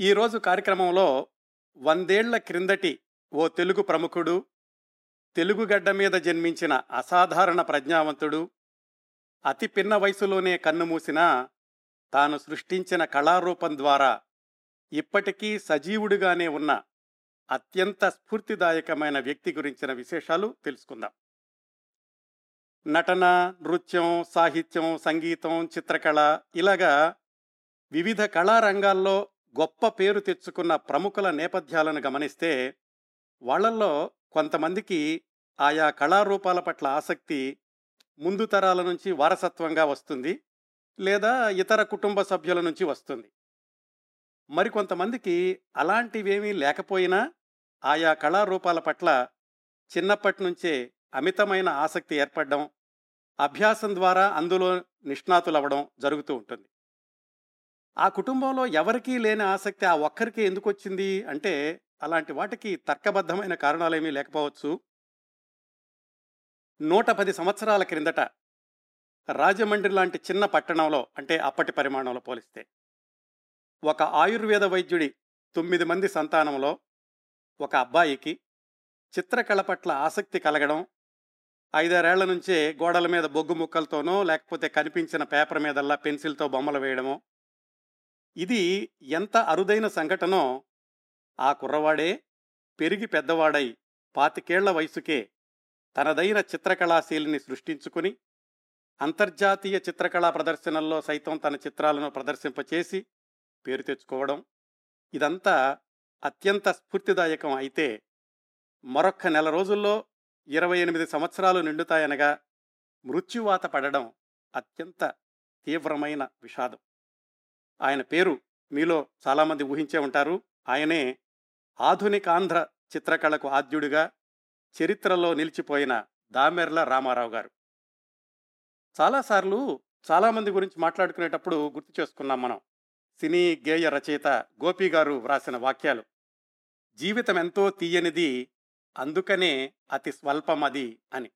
ఈరోజు కార్యక్రమంలో వందేళ్ళ క్రిందటి ఓ తెలుగు ప్రముఖుడు తెలుగు గడ్డ మీద జన్మించిన అసాధారణ ప్రజ్ఞావంతుడు అతి పిన్న వయసులోనే కన్నుమూసిన తాను సృష్టించిన కళారూపం ద్వారా ఇప్పటికీ సజీవుడిగానే ఉన్న అత్యంత స్ఫూర్తిదాయకమైన వ్యక్తి గురించిన విశేషాలు తెలుసుకుందాం. నటన నృత్యం సాహిత్యం సంగీతం చిత్రకళ ఇలాగా వివిధ కళారంగాల్లో గొప్ప పేరు తెచ్చుకున్న ప్రముఖుల నేపథ్యాలను గమనిస్తే వాళ్ళల్లో కొంతమందికి ఆయా కళారూపాల పట్ల ఆసక్తి ముందు తరాల నుంచి వారసత్వంగా వస్తుంది లేదా ఇతర కుటుంబ సభ్యుల నుంచి వస్తుంది. మరికొంతమందికి అలాంటివేమీ లేకపోయినా ఆయా కళారూపాల పట్ల చిన్నప్పటి నుంచే అమితమైన ఆసక్తి ఏర్పడడం అభ్యాసం ద్వారా అందులో నిష్ణాతులవ్వడం జరుగుతూ ఉంటుంది. ఆ కుటుంబంలో ఎవరికీ లేని ఆసక్తి ఆ ఒక్కరికి ఎందుకు వచ్చింది? అంటే అలాంటి వాటికి తర్కబద్ధమైన కారణాలేమీ లేకపోవచ్చు. నూట పది సంవత్సరాల క్రిందట రాజమండ్రి లాంటి చిన్న పట్టణంలో అంటే అప్పటి పరిమాణంలో పోలిస్తే ఒక ఆయుర్వేద వైద్యుడి తొమ్మిది మంది సంతానంలో ఒక అబ్బాయికి చిత్రకళ పట్ల ఆసక్తి కలగడం ఐదారేళ్ళ నుంచే గోడల మీద బొగ్గు ముక్కలతోనో లేకపోతే కనిపించిన పేపర్ మీదల్లా పెన్సిల్తో బొమ్మలు వేయడమో ఇది ఎంత అరుదైన సంఘటనో ఆ కుర్రవాడే పెరిగి పెద్దవాడై పాతికేళ్ళ వయసుకే తనదైన చిత్రకళాశైలిని సృష్టించుకుని అంతర్జాతీయ చిత్రకళా ప్రదర్శనల్లో సైతం తన చిత్రాలను ప్రదర్శింపచేసి పేరు తెచ్చుకోవడం ఇదంతా అత్యంత స్ఫూర్తిదాయకం అయితే మరొక్క నెల రోజుల్లో ఇరవై ఎనిమిది సంవత్సరాలు నిండుతాయనగా మృత్యువాత పడడం అత్యంత తీవ్రమైన విషాదం. ఆయన పేరు మీలో చాలామంది ఊహించే ఉంటారు. ఆయనే ఆధునికాంధ్ర చిత్రకళకు ఆద్యుడిగా చరిత్రలో నిలిచిపోయిన దామెర్ల రామారావు గారు. చాలాసార్లు చాలామంది గురించి మాట్లాడుకునేటప్పుడు గుర్తు చేసుకున్నాం మనం. సినీ గేయ రచయిత గోపి గారు వ్రాసిన వాక్యాలు. జీవితం ఎంతో తీయనిది అందుకనే అతి స్వల్పం అది అని.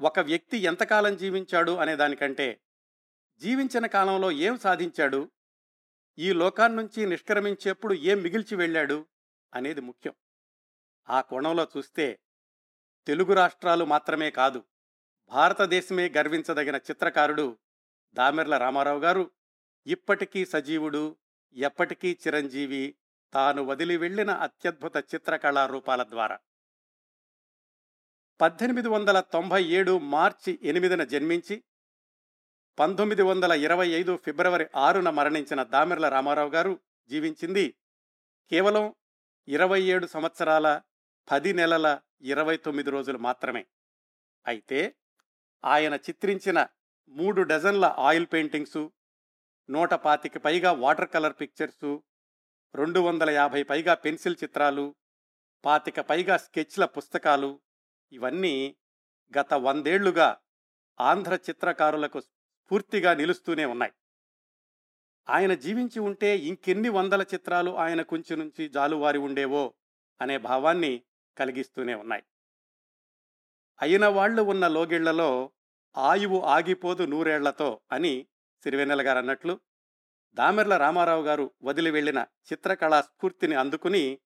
ఒక వ్యక్తి ఎంతకాలం జీవించాడు అనే దానికంటే జీవించిన కాలంలో ఏం సాధించాడు? ఈ లోకాన్నుంచి నిష్క్రమించేప్పుడు ఏం మిగిల్చి వెళ్ళాడు అనేది ముఖ్యం. ఆ కోణంలో చూస్తే తెలుగు రాష్ట్రాలు మాత్రమే కాదు భారతదేశమే గర్వించదగిన చిత్రకారుడు దామెర్ల రామారావు గారు. ఇప్పటికీ సజీవుడు ఎప్పటికీ చిరంజీవి తాను వదిలి వెళ్ళిన అత్యద్భుత చిత్రకళారూపాల ద్వారా. పద్దెనిమిది వందల తొంభై ఏడు మార్చి ఎనిమిదిన జన్మించి పంతొమ్మిది వందల ఇరవై ఐదు ఫిబ్రవరి ఆరున మరణించిన దామెర్ల రామారావు గారు జీవించింది కేవలం ఇరవై ఏడు సంవత్సరాల పది నెలల ఇరవై తొమ్మిది రోజులు మాత్రమే. అయితే ఆయన చిత్రించిన మూడు డజన్ల ఆయిల్ పెయింటింగ్సు నూట పాతికి పైగా వాటర్ కలర్ పిక్చర్సు రెండు వందల యాభై పైగా పెన్సిల్ చిత్రాలు పాతిక పైగా స్కెచ్ల పుస్తకాలు ఇవన్నీ గత వందేళ్ళుగా ఆంధ్ర చిత్రకారులకు పూర్తిగా నిలుస్తూనే ఉన్నాయి. ఆయన జీవించి ఉంటే ఇంకెన్ని వందల చిత్రాలు ఆయన కుంచి నుంచి జాలువారి ఉండేవో అనే భావాన్ని కలిగిస్తూనే ఉన్నాయి. అయిన వాళ్ళు ఉన్న లోగిళ్ళలో ఆయువు ఆగిపోదు నూరేళ్ళతో అని సిరివెన్నెల గారు అన్నట్లు దామెర్ల రామారావు గారు వదిలి వెళ్ళిన చిత్రకళా స్ఫూర్తిని అందుకుని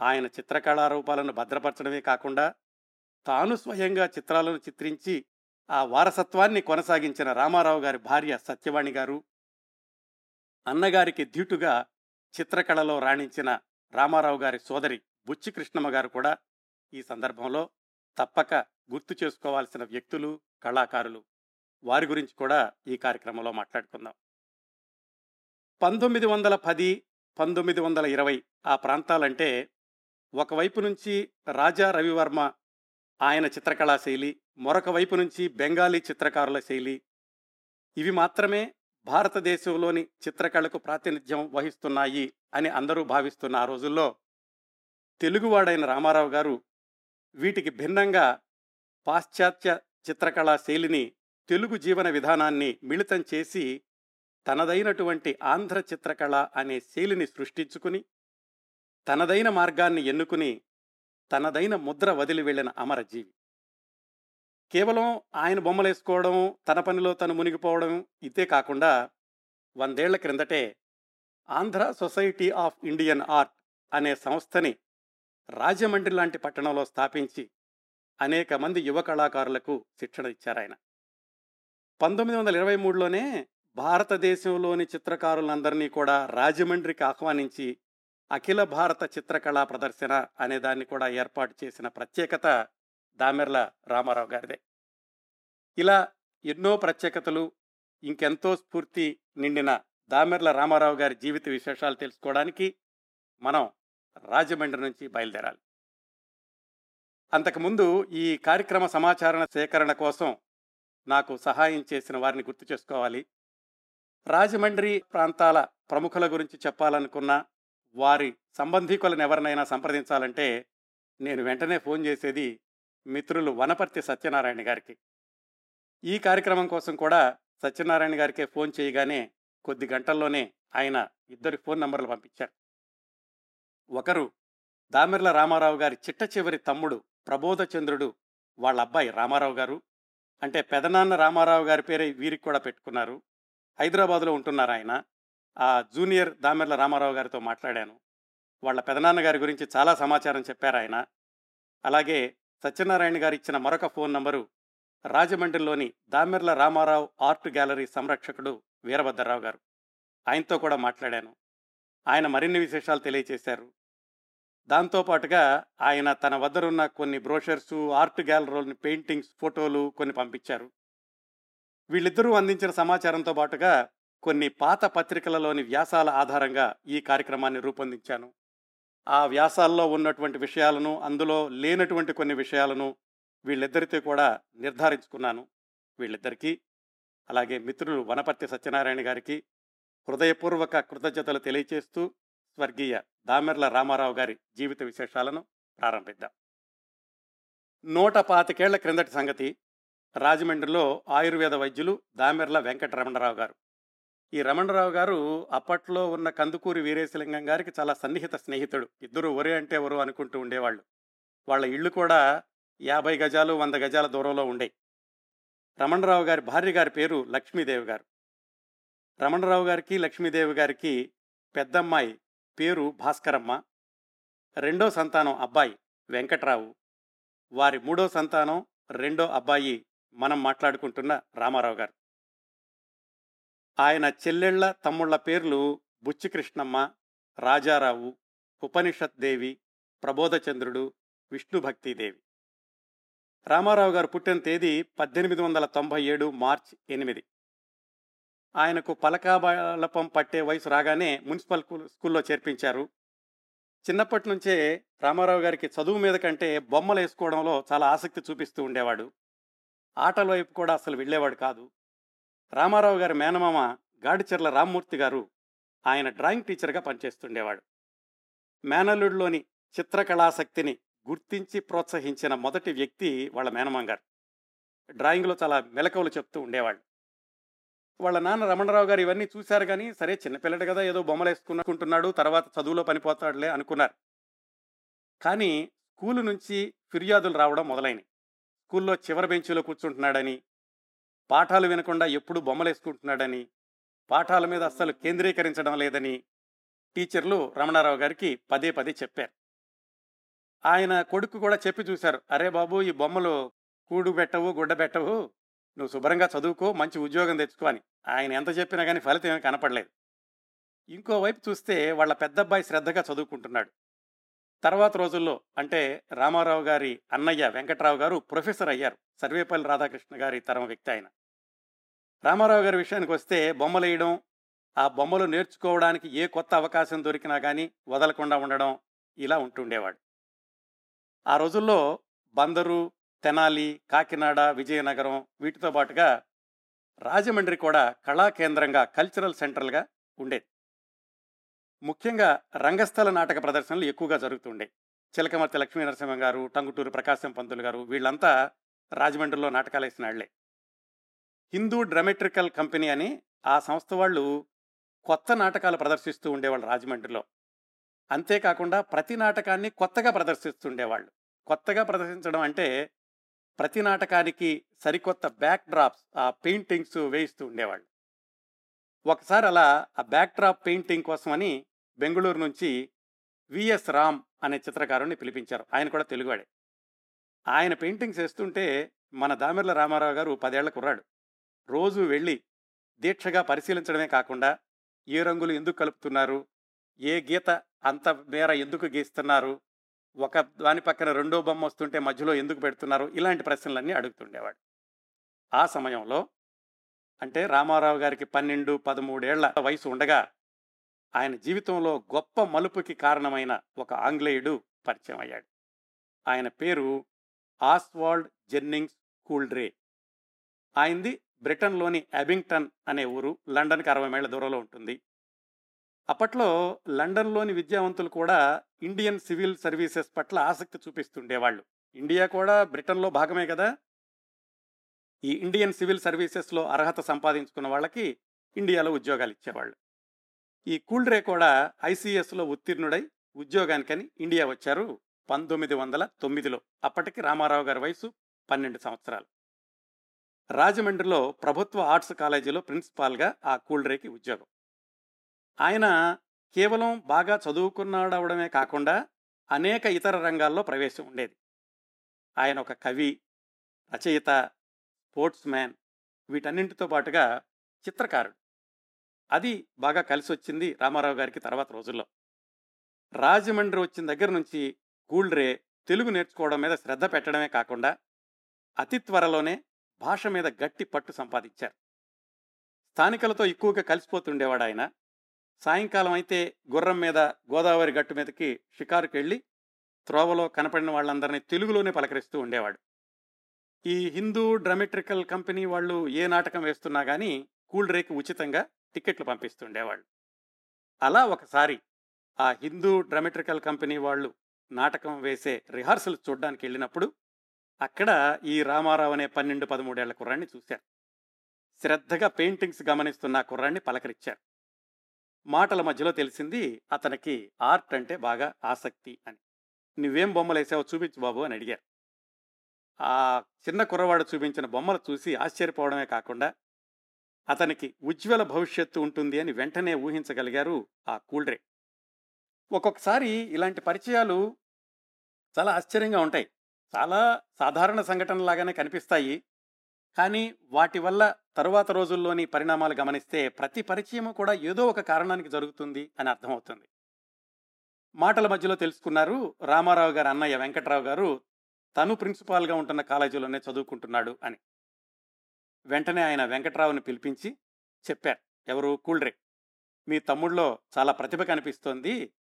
ఆయన చిత్రకళారూపాలను భద్రపరచడమే కాకుండా తాను స్వయంగా చిత్రాలను చిత్రించి ఆ వారసత్వాన్ని కొనసాగించిన రామారావు గారి భార్య సత్యవాణి గారు అన్నగారికి ధీటుగా చిత్రకళలో రాణించిన రామారావు గారి సోదరి బుచ్చి కృష్ణమ్మ గారు కూడా ఈ సందర్భంలో తప్పక గుర్తు చేసుకోవాల్సిన వ్యక్తులు కళాకారులు. వారి గురించి కూడా ఈ కార్యక్రమంలో మాట్లాడుకుందాం. పంతొమ్మిది వందల పది పంతొమ్మిది వందల ఇరవై ఆ ప్రాంతాలంటే ఒకవైపు నుంచి రాజా రవివర్మ ఆయన చిత్రకళా శైలి మరొక వైపు నుంచి బెంగాలీ చిత్రకారుల శైలి. ఇవి మాత్రమే భారతదేశంలోని చిత్రకళకు ప్రాతినిధ్యం వహిస్తున్నాయి అని అందరూ భావిస్తున్న ఆ రోజుల్లో తెలుగువాడైన రామారావు గారు వీటికి భిన్నంగా పాశ్చాత్య చిత్రకళా శైలిని తెలుగు జీవన విధానాన్ని మిళితం చేసి తనదైనటువంటి ఆంధ్ర చిత్రకళ అనే శైలిని సృష్టించుకుని తనదైన మార్గాన్ని ఎన్నుకుని తనదైన ముద్ర వదిలి వెళ్ళిన అమరజీవి. కేవలం ఆయన బొమ్మలేసుకోవడం తన పనిలో తను మునిగిపోవడం ఇదే కాకుండా వందేళ్ళ క్రిందటే Andhra society of Indian art అనే సంస్థని రాజమండ్రి లాంటి పట్టణంలో స్థాపించి అనేక మంది యువ కళాకారులకు శిక్షణ ఇచ్చారాయన. పంతొమ్మిది వందల ఇరవై మూడులోనే భారతదేశంలోని చిత్రకారులందరినీ కూడా రాజమండ్రికి ఆహ్వానించి అఖిల భారత చిత్రకళా ప్రదర్శన అనే దాన్ని కూడా ఏర్పాటు చేసిన ప్రత్యేకత దామెర్ల రామారావు గారిదే. ఇలా ఎన్నో ప్రత్యేకతలు ఇంకెంతో స్ఫూర్తి నిండిన దామెర్ల రామారావు గారి జీవిత విశేషాలు తెలుసుకోవడానికి మనం రాజమండ్రి నుంచి బయలుదేరాలి. అంతకుముందు ఈ కార్యక్రమ సమాచార సేకరణ కోసం నాకు సహాయం చేసిన వారిని గుర్తు చేసుకోవాలి. రాజమండ్రి ప్రాంతాల ప్రముఖుల గురించి చెప్పాలనుకున్న వారి సంబంధీకులను ఎవరినైనా సంప్రదించాలంటే నేను వెంటనే ఫోన్ చేసేది మిత్రులు వనపర్తి సత్యనారాయణ గారికి. ఈ కార్యక్రమం కోసం కూడా సత్యనారాయణ గారికే ఫోన్ చేయగానే కొద్ది గంటల్లోనే ఆయన ఇద్దరి ఫోన్ నంబర్లు పంపించారు. ఒకరు దామెర్ల రామారావు గారి చిట్ట చివరి తమ్ముడు ప్రబోధచంద్రుడు వాళ్ళ అబ్బాయి రామారావు గారు అంటే పెదనాన్న రామారావు గారి పేరే వీరికి కూడా పెట్టుకున్నారు. హైదరాబాద్లో ఉంటున్నారు ఆయన. ఆ జూనియర్ దామెర్ల రామారావు గారితో మాట్లాడాను. వాళ్ళ పెదనాన్న గారి గురించి చాలా సమాచారం చెప్పారు ఆయన. అలాగే సత్యనారాయణ గారు ఇచ్చిన మరొక ఫోన్ నంబరు రాజమండ్రిలోని దామెర్ల రామారావు ఆర్ట్ గ్యాలరీ సంరక్షకుడు వీరభద్రరావు గారు. ఆయనతో కూడా మాట్లాడాను. ఆయన మరిన్ని విశేషాలు తెలియచేశారు. దాంతోపాటుగా ఆయన తన వద్దరున్న కొన్ని బ్రోషర్స్ ఆర్ట్ గ్యాలరీలోని పెయింటింగ్స్ ఫోటోలు కొన్ని పంపించారు. వీళ్ళిద్దరూ అందించిన సమాచారంతో పాటుగా కొన్ని పాత పత్రికలలోని వ్యాసాల ఆధారంగా ఈ కార్యక్రమాన్ని రూపొందించాను. ఆ వ్యాసాల్లో ఉన్నటువంటి విషయాలను అందులో లేనటువంటి కొన్ని విషయాలను వీళ్ళిద్దరితో కూడా నిర్ధారించుకున్నాను. వీళ్ళిద్దరికీ అలాగే మిత్రులు వనపర్తి సత్యనారాయణ గారికి హృదయపూర్వక కృతజ్ఞతలు తెలియచేస్తూ స్వర్గీయ దామెర్ల రామారావు గారి జీవిత విశేషాలను ప్రారంభిద్దాం. నూట పాతికేళ్ళ క్రిందటి సంగతి రాజమండ్రిలో ఆయుర్వేద వైద్యులు దామెర్ల వెంకటరమణరావు గారు. ఈ రమణరావు గారు అప్పట్లో ఉన్న కందుకూరి వీరేశలింగం గారికి చాలా సన్నిహిత స్నేహితుడు. ఇద్దరు ఒరే అంటే ఎవరు అనుకుంటూ ఉండేవాళ్ళు. వాళ్ళ ఇళ్ళు కూడా యాభై గజాలు వంద గజాల దూరంలో ఉండే రమణరావు గారి భార్య గారి పేరు లక్ష్మీదేవి గారు. రమణరావు గారికి లక్ష్మీదేవి గారికి పెద్దమ్మాయి పేరు భాస్కరమ్మ. రెండో సంతానం అబ్బాయి వెంకట్రావు. వారి మూడో సంతానం రెండో అబ్బాయి మనం మాట్లాడుకుంటున్న రామారావు గారు. ఆయన చెల్లెళ్ళ తమ్ముళ్ళ పేర్లు బుచ్చికృష్ణమ్మ రాజారావు ఉపనిషత్ దేవి ప్రబోధచంద్రుడు విష్ణుభక్తిదేవి రామారావు గారు పుట్టిన తేదీ పద్దెనిమిది వందల తొంభై ఏడు మార్చ్ ఎనిమిది. ఆయనకు పలకాబలపం పట్టే వయసు రాగానే మున్సిపల్ స్కూల్లో చేర్పించారు. చిన్నప్పటి నుంచే రామారావు గారికి చదువు మీద కంటే బొమ్మలు వేసుకోవడంలో చాలా ఆసక్తి చూపిస్తూ ఉండేవాడు. ఆటల వైపు కూడా అసలు వెళ్ళేవాడు కాదు. రామారావు గారి మేనమామ గాడిచెర్ల రామ్మూర్తి గారు ఆయన డ్రాయింగ్ టీచర్గా పనిచేస్తుండేవాడు. మేనల్లుడిలోని చిత్రకళాశక్తిని గుర్తించి ప్రోత్సహించిన మొదటి వ్యక్తి వాళ్ళ మేనమామ గారు డ్రాయింగ్లో చాలా మెలకువలు చెప్తూ ఉండేవాళ్ళు. వాళ్ళ నాన్న రమణరావు గారు ఇవన్నీ చూశారు కానీ సరే చిన్నపిల్లడు కదా ఏదో బొమ్మలు వేసుకునుకుంటున్నాడు తర్వాత చదువులో పనిపోతాడులే అనుకున్నారు. కానీ స్కూలు నుంచి ఫిర్యాదులు రావడం మొదలైనవి స్కూల్లో చివరి బెంచీలో కూర్చుంటున్నాడని పాఠాలు వినకుండా ఎప్పుడు బొమ్మలు వేసుకుంటున్నాడని పాఠాల మీద అస్సలు కేంద్రీకరించడం లేదని టీచర్లు రమణారావు గారికి పదే పదే చెప్పారు. ఆయన కొడుకు కూడా చెప్పి చూశారు అరే బాబు ఈ బొమ్మలు కూడు పెట్టవు గుడ్డ పెట్టవు నువ్వు శుభ్రంగా చదువుకో మంచి ఉద్యోగం తెచ్చుకో అని. ఆయన ఎంత చెప్పినా కానీ ఫలితం ఏమీ కనపడలేదు. ఇంకోవైపు చూస్తే వాళ్ళ పెద్దబ్బాయి శ్రద్ధగా చదువుకుంటున్నాడు. తర్వాత రోజుల్లో అంటే రామారావు గారి అన్నయ్య వెంకట్రావు గారు ప్రొఫెసర్ అయ్యారు. సర్వేపల్లి రాధాకృష్ణ గారి తరం వ్యక్తి ఆయన. రామారావు గారి విషయానికి వస్తే బొమ్మలు వేయడం ఆ బొమ్మలు నేర్చుకోవడానికి ఏ కొత్త అవకాశం దొరికినా కానీ వదలకుండా ఉండడం ఇలా ఉంటుండేవాడు. ఆ రోజుల్లో బందరు తెనాలి కాకినాడ విజయనగరం వీటితో పాటుగా రాజమండ్రి కూడా కళా కేంద్రంగా కల్చరల్ సెంటర్గా ఉండేది. ముఖ్యంగా రంగస్థల నాటక ప్రదర్శనలు ఎక్కువగా జరుగుతుండే. చిలకమర్తి లక్ష్మీ నరసింహం గారు టంగుటూరు ప్రకాశం పంతులు గారు వీళ్ళంతా రాజమండ్రిలో నాటకాలు వేసిన వాళ్ళే హిందూ డ్రమెట్రికల్ కంపెనీ అని ఆ సంస్థ వాళ్ళు కొత్త నాటకాలు ప్రదర్శిస్తూ ఉండేవాళ్ళు రాజమండ్రిలో. అంతేకాకుండా ప్రతి నాటకాన్ని కొత్తగా ప్రదర్శిస్తుండేవాళ్ళు కొత్తగా ప్రదర్శించడం అంటే ప్రతి నాటకానికి సరికొత్త బ్యాక్ డ్రాప్స్ ఆ పెయింటింగ్స్ వేయిస్తూ ఉండేవాళ్ళు. ఒకసారి అలా ఆ బ్యాక్ డ్రాప్ పెయింటింగ్ కోసమని బెంగళూరు నుంచి విఎస్ రామ్ అనే చిత్రకారుని పిలిపించారు. ఆయన కూడా తెలుగువాడే. ఆయన పెయింటింగ్స్ వేస్తుంటే మన దామెర్ల రామారావు గారు పదేళ్ళ కుర్రాడు. రోజు వెళ్ళి దీక్షగా పరిశీలించడమే కాకుండా ఏ రంగులు ఎందుకు కలుపుతున్నారు? ఏ గీత అంత మేర ఎందుకు గీస్తున్నారు? ఒక దాని పక్కన రెండో బొమ్మ వస్తుంటే మధ్యలో ఎందుకు పెడుతున్నారు? ఇలాంటి ప్రశ్నలన్నీ అడుగుతుండేవాడు. ఆ సమయంలో అంటే రామారావు గారికి పన్నెండు పదమూడేళ్ళ వయసు ఉండగా ఆయన జీవితంలో గొప్ప మలుపుకి కారణమైన ఒక ఆంగ్లేయుడు పరిచయం అయ్యాడు ఆయన పేరు ఆస్వాల్డ్ జెన్నింగ్స్ కూల్డ్రే. ఆయనది బ్రిటన్లోని అబింగ్టన్ అనే ఊరు లండన్కి అరవై మైళ్ళ దూరంలో ఉంటుంది. అప్పట్లో లండన్లోని విద్యావంతులు కూడా ఇండియన్ సివిల్ సర్వీసెస్ పట్ల ఆసక్తి చూపిస్తుండేవాళ్ళు. ఇండియా కూడా బ్రిటన్లో భాగమే కదా? ఈ ఇండియన్ సివిల్ సర్వీసెస్లో అర్హత సంపాదించుకున్న వాళ్ళకి ఇండియాలో ఉద్యోగాలు ఇచ్చేవాళ్ళు. ఈ కూల్డ్రే కూడా ఐసీఎస్లో ఉత్తీర్ణుడై ఉద్యోగానికని ఇండియా వచ్చారు పంతొమ్మిది వందల తొమ్మిదిలో. అప్పటికి రామారావు గారి వయసు పన్నెండు సంవత్సరాలు. రాజమండ్రిలో ప్రభుత్వ ఆర్ట్స్ కాలేజీలో ప్రిన్సిపాల్గా ఆ కూల్డ్రేకి ఉద్యోగం. ఆయన కేవలం బాగా చదువుకున్నాడవడమే కాకుండా అనేక ఇతర రంగాల్లో ప్రవేశం ఉండేది. ఆయన ఒక కవి రచయిత స్పోర్ట్స్ మ్యాన్ వీటన్నింటితో పాటుగా చిత్రకారుడు. అది బాగా కలిసి వచ్చింది రామారావు గారికి తర్వాత రోజుల్లో. రాజమండ్రి వచ్చిన దగ్గర నుంచి కూల్డ్రే తెలుగు నేర్చుకోవడం మీద శ్రద్ధ పెట్టడమే కాకుండా అతి త్వరలోనే భాష మీద గట్టి పట్టు సంపాదించారు. స్థానికులతో ఎక్కువగా కలిసిపోతుండేవాడు ఆయన. సాయంకాలం అయితే గుర్రం మీద గోదావరి గట్టు మీదకి షికారుకు వెళ్ళి త్రోవలో కనపడిన వాళ్ళందరినీ తెలుగులోనే పలకరిస్తూ ఉండేవాడు. ఈ హిందూ డ్రమెట్రికల్ కంపెనీ వాళ్ళు ఏ నాటకం వేస్తున్నా కానీ కూల్డ్రేకి ఉచితంగా టికెట్లు పంపిస్తుండేవాళ్ళు. అలా ఒకసారి ఆ హిందూ డ్రమెట్రికల్ కంపెనీ వాళ్ళు నాటకం వేసే రిహార్సల్ చూడ్డానికి వెళ్ళినప్పుడు అక్కడ ఈ రామారావు అనే పన్నెండు పదమూడేళ్ళ కుర్రాన్ని చూశారు. శ్రద్ధగా పెయింటింగ్స్ గమనిస్తున్న కుర్రాన్ని పలకరించారు. మాటల మధ్యలో తెలిసింది అతనికి ఆర్ట్ అంటే బాగా ఆసక్తి అని. నువ్వేం బొమ్మలు వేసావో చూపించు బాబు అని అడిగారు. ఆ చిన్న కుర్రవాడు చూపించిన బొమ్మలు చూసి ఆశ్చర్యపోవడమే కాకుండా అతనికి ఉజ్వల భవిష్యత్తు ఉంటుంది అని వెంటనే ఊహించగలిగారు ఆ కూల్డ్రే ఒక్కొక్కసారి ఇలాంటి పరిచయాలు చాలా ఆశ్చర్యంగా ఉంటాయి. చాలా సాధారణ సంఘటనలాగానే కనిపిస్తాయి. కానీ వాటి వల్ల తరువాత రోజుల్లోని పరిణామాలు గమనిస్తే ప్రతి పరిచయము కూడా ఏదో ఒక కారణానికి జరుగుతుంది అని అర్థమవుతుంది. మాటల మధ్యలో తెలుసుకున్నారు రామారావు గారు అన్నయ్య వెంకట్రావు గారు తను ప్రిన్సిపాల్గా ఉంటున్న కాలేజీలోనే చదువుకుంటున్నాడు అని. వెంటనే ఆయన వెంకట్రావుని పిలిపించి చెప్పారు. ఎవరు? కూల్డ్రే. మీ తమ్ముళ్ళలో చాలా ప్రతిభ కనిపిస్తోంది.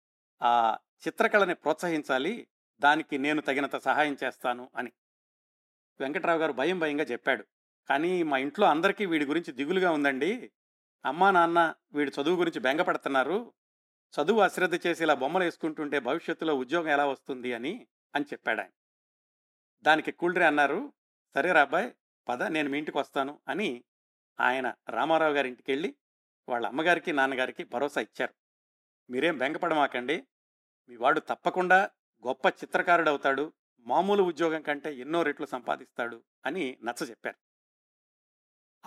ఆ చిత్రకళని ప్రోత్సహించాలి. దానికి నేను తగినంత సహాయం చేస్తాను అని. వెంకట్రావు గారు భయం భయంగా చెప్పాడు. కానీ మా ఇంట్లో అందరికీ వీడి గురించి దిగులుగా ఉందండి. అమ్మా నాన్న వీడి చదువు గురించి బెంగపడుతున్నారు చదువు అశ్రద్ధ చేసి ఇలా బొమ్మలు వేసుకుంటుంటే భవిష్యత్తులో ఉద్యోగం ఎలా వస్తుంది అని అని చెప్పాడు ఆయన దానికి కూల్డ్రే అన్నారు. సరే రాబాయ్ పద నేను మీ ఇంటికి వస్తాను అని ఆయన రామారావు గారి ఇంటికి వెళ్ళి వాళ్ళ అమ్మగారికి నాన్నగారికి భరోసా ఇచ్చారు. మీరేం బెంగపడమాకండి మీ వాడు తప్పకుండా గొప్ప చిత్రకారుడు అవుతాడు మామూలు ఉద్యోగం కంటే ఎన్నో రెట్లు సంపాదిస్తాడు అని నచ్చ చెప్పారు.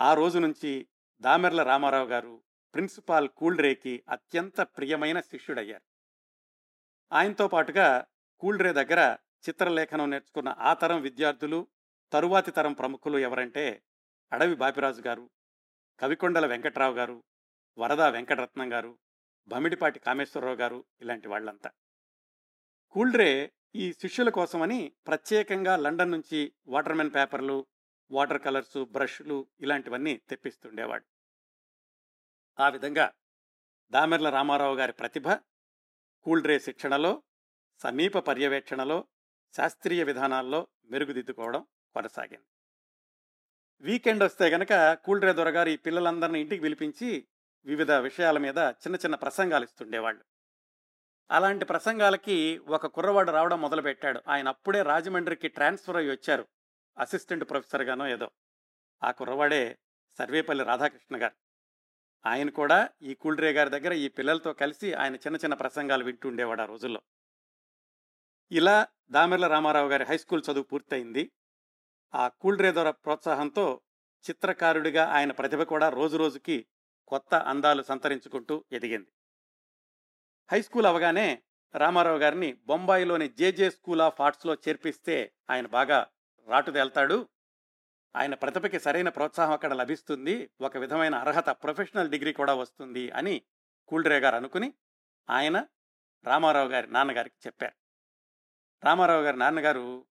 ఆ రోజు నుంచి దామెర్ల రామారావు గారు ప్రిన్సిపాల్ కూల్డ్రేకి అత్యంత ప్రియమైన శిష్యుడయ్యారు. ఆయనతో పాటుగా కూల్డ్రే దగ్గర చిత్రలేఖనం నేర్చుకున్న ఆ తరం విద్యార్థులు తరువాతి తరం ప్రముఖులు ఎవరంటే అడవి బాపిరాజు గారు కవికొండల వెంకట్రావు గారు వరదా వెంకటరత్నం గారు భమిడిపాటి కామేశ్వరరావు గారు ఇలాంటి వాళ్ళంతా. కూల్డ్రే ఈ శిష్యుల కోసమని ప్రత్యేకంగా లండన్ నుంచి వాటర్మెన్ పేపర్లు వాటర్ కలర్స్ బ్రష్లు ఇలాంటివన్నీ తెప్పిస్తుండేవాడు. ఆ విధంగా దామెర్ల రామారావు గారి ప్రతిభ కూల్డ్రే శిక్షణలో సమీప పర్యవేక్షణలో శాస్త్రీయ విధానాల్లో మెరుగుదిద్దుకోవడం కొనసాగింది. వీకెండ్ వస్తే గనక కూల్డ్రే దొరగారు ఈ పిల్లలందరినీ ఇంటికి పిలిపించి వివిధ విషయాల మీద చిన్న చిన్న ప్రసంగాలు ఇస్తుండేవాళ్ళు. అలాంటి ప్రసంగాలకి ఒక కుర్రవాడు రావడం మొదలుపెట్టాడు. ఆయన అప్పుడే రాజమండ్రికి ట్రాన్స్ఫర్ అయ్యి వచ్చారు. అసిస్టెంట్ ప్రొఫెసర్గానో ఏదో. ఆ కుర్రవాడే సర్వేపల్లి రాధాకృష్ణ గారు. ఆయన కూడా ఈ కూల్డ్రే గారి దగ్గర ఈ పిల్లలతో కలిసి ఆయన చిన్న చిన్న ప్రసంగాలు వింటూ ఉండేవాడు ఆ రోజుల్లో. ఇలా దామెర్ల రామారావు గారి హై స్కూల్ చదువు పూర్తయింది. ఆ కూల్డ్రే ద్వారా ప్రోత్సాహంతో చిత్రకారుడిగా ఆయన ప్రతిభ కూడా రోజు రోజుకి కొత్త అందాలు సంతరించుకుంటూ ఎదిగింది. హై స్కూల్ అవగానే రామారావు గారిని బొంబాయిలోని జేజే స్కూల్ ఆఫ్ ఆర్ట్స్లో చేర్పిస్తే ఆయన బాగా రాటుదేల్తాడు ఆయన ప్రతిభకి సరైన ప్రోత్సాహం అక్కడ లభిస్తుంది. ఒక విధమైన అర్హత ప్రొఫెషనల్ డిగ్రీ కూడా వస్తుంది అని కూల్డ్రే గారు అనుకుని ఆయన రామారావు గారి నాన్నగారికి చెప్పారు. రామారావు గారి నాన్నగారు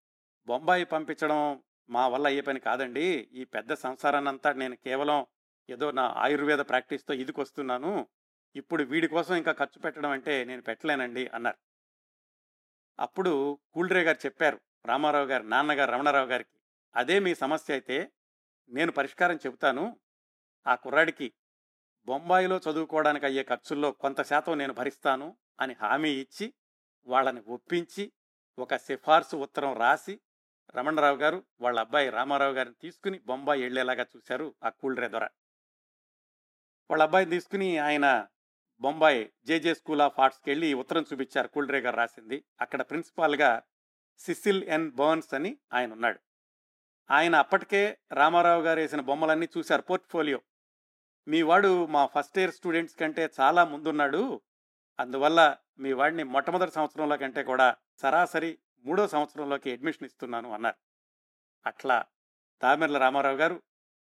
బొంబాయి పంపించడం మా వల్ల అయ్యే పని కాదండి. ఈ పెద్ద సంసారాన్నంతా నేను కేవలం ఏదో నా ఆయుర్వేద ప్రాక్టీస్తో ఇదికొస్తున్నాను. ఇప్పుడు వీడి కోసం ఇంకా ఖర్చు పెట్టడం అంటే నేను పెట్టలేనండి అన్నారు. అప్పుడు కూల్డ్రే గారు చెప్పారు రామారావు గారి నాన్నగారు రమణారావు గారికి అదే మీ సమస్య అయితే నేను పరిష్కారం చెబుతాను. ఆ కుర్రాడికి బొంబాయిలో చదువుకోవడానికి అయ్యే ఖర్చుల్లో కొంత శాతం నేను భరిస్తాను అని హామీ ఇచ్చి వాళ్ళని ఒప్పించి ఒక సిఫార్సు ఉత్తరం రాసి రమణరావు గారు వాళ్ళ అబ్బాయి రామారావు గారిని తీసుకుని బొంబాయి వెళ్ళేలాగా చూశారు ఆ కూల్డ్రే దొర వాళ్ళ అబ్బాయిని తీసుకుని ఆయన Bombay J J school of ఆర్ట్స్కి వెళ్ళి ఉత్తరం చూపించారు కూల్డ్రే గారు రాసింది. అక్కడ ప్రిన్సిపాల్గా సిసిల్ ఎన్ బర్న్స్ అని ఆయన ఉన్నాడు ఆయన అప్పటికే రామారావు గారు వేసిన బొమ్మలన్నీ చూశారు పోర్ట్ఫోలియో. మీ వాడు మా ఫస్ట్ ఇయర్ స్టూడెంట్స్ కంటే చాలా ముందున్నాడు. అందువల్ల మీ వాడిని మొట్టమొదటి సంవత్సరంలో కంటే కూడా సరాసరి మూడో సంవత్సరంలోకి అడ్మిషన్ ఇస్తున్నాను అన్నారు. అట్లా దామెర్ల రామారావు గారు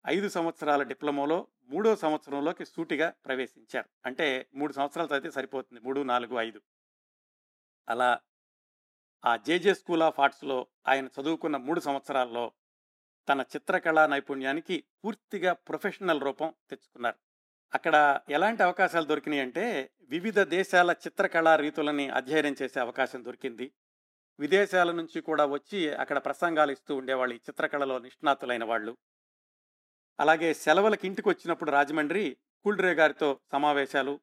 ఐదు సంవత్సరాల డిప్లొమాలో మూడో సంవత్సరంలోకి సూటిగా ప్రవేశించారు. అంటే మూడు సంవత్సరాలు చదివితే సరిపోతుంది. మూడు నాలుగు ఐదు. అలా ఆ జేజే స్కూల్ ఆఫ్ ఆర్ట్స్లో ఆయన చదువుకున్న మూడు సంవత్సరాల్లో తన చిత్రకళా నైపుణ్యానికి పూర్తిగా ప్రొఫెషనల్ రూపం తెచ్చుకున్నారు. అక్కడ ఎలాంటి అవకాశాలు దొరికినాయి అంటే వివిధ దేశాల చిత్రకళా రీతులని అధ్యయనం చేసే అవకాశం దొరికింది. విదేశాల నుంచి కూడా వచ్చి అక్కడ ప్రసంగాలు ఇస్తూ ఉండేవాళ్ళు. ఈ చిత్రకళలో నిష్ణాతులైన వాళ్ళు. అలాగే సెలవులకి ఇంటికి వచ్చినప్పుడు రాజమండ్రి కూల్డ్రే గారితో సమావేశాలు.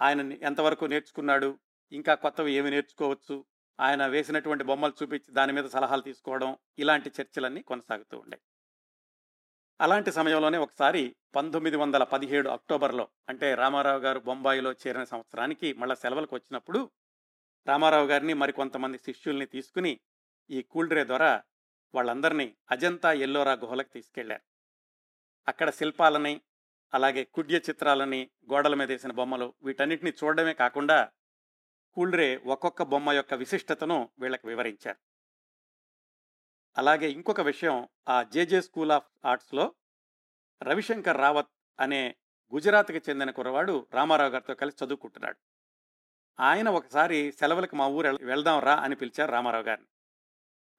ఆయనని ఎంతవరకు నేర్చుకున్నాడు ఇంకా కొత్తవి ఏమి నేర్చుకోవచ్చు ఆయన వేసినటువంటి బొమ్మలు చూపించి దాని మీద సలహాలు తీసుకోవడం ఇలాంటి చర్చలన్నీ కొనసాగుతూ ఉండే. అలాంటి సమయంలోనే ఒకసారి పంతొమ్మిది వందల పదిహేడు అక్టోబర్లో అంటే రామారావు గారు బొంబాయిలో చేరిన సంవత్సరానికి మళ్ళా సెలవులకు వచ్చినప్పుడు రామారావు గారిని మరికొంతమంది శిష్యుల్ని తీసుకుని ఈ కూల్డ్రే ద్వారా వాళ్ళందరినీ అజంతా ఎల్లోరా గుహలకు తీసుకెళ్ళారు అక్కడ శిల్పాలని అలాగే కుడ్య చిత్రాలని గోడల మీద వేసిన బొమ్మలు వీటన్నిటిని చూడడమే కాకుండా కూల్రే ఒక్కొక్క బొమ్మ యొక్క విశిష్టతను వీళ్ళకి వివరించారు. అలాగే ఇంకొక విషయం ఆ జేజే స్కూల్ ఆఫ్ ఆర్ట్స్లో రవిశంకర్ రావత్ అనే గుజరాత్కి చెందిన కురవాడు రామారావు గారితో కలిసి చదువుకుంటున్నాడు. ఆయన ఒకసారి సెలవులకు మా ఊరు వెళ్దాం రా అని పిలిచారు రామారావు గారిని.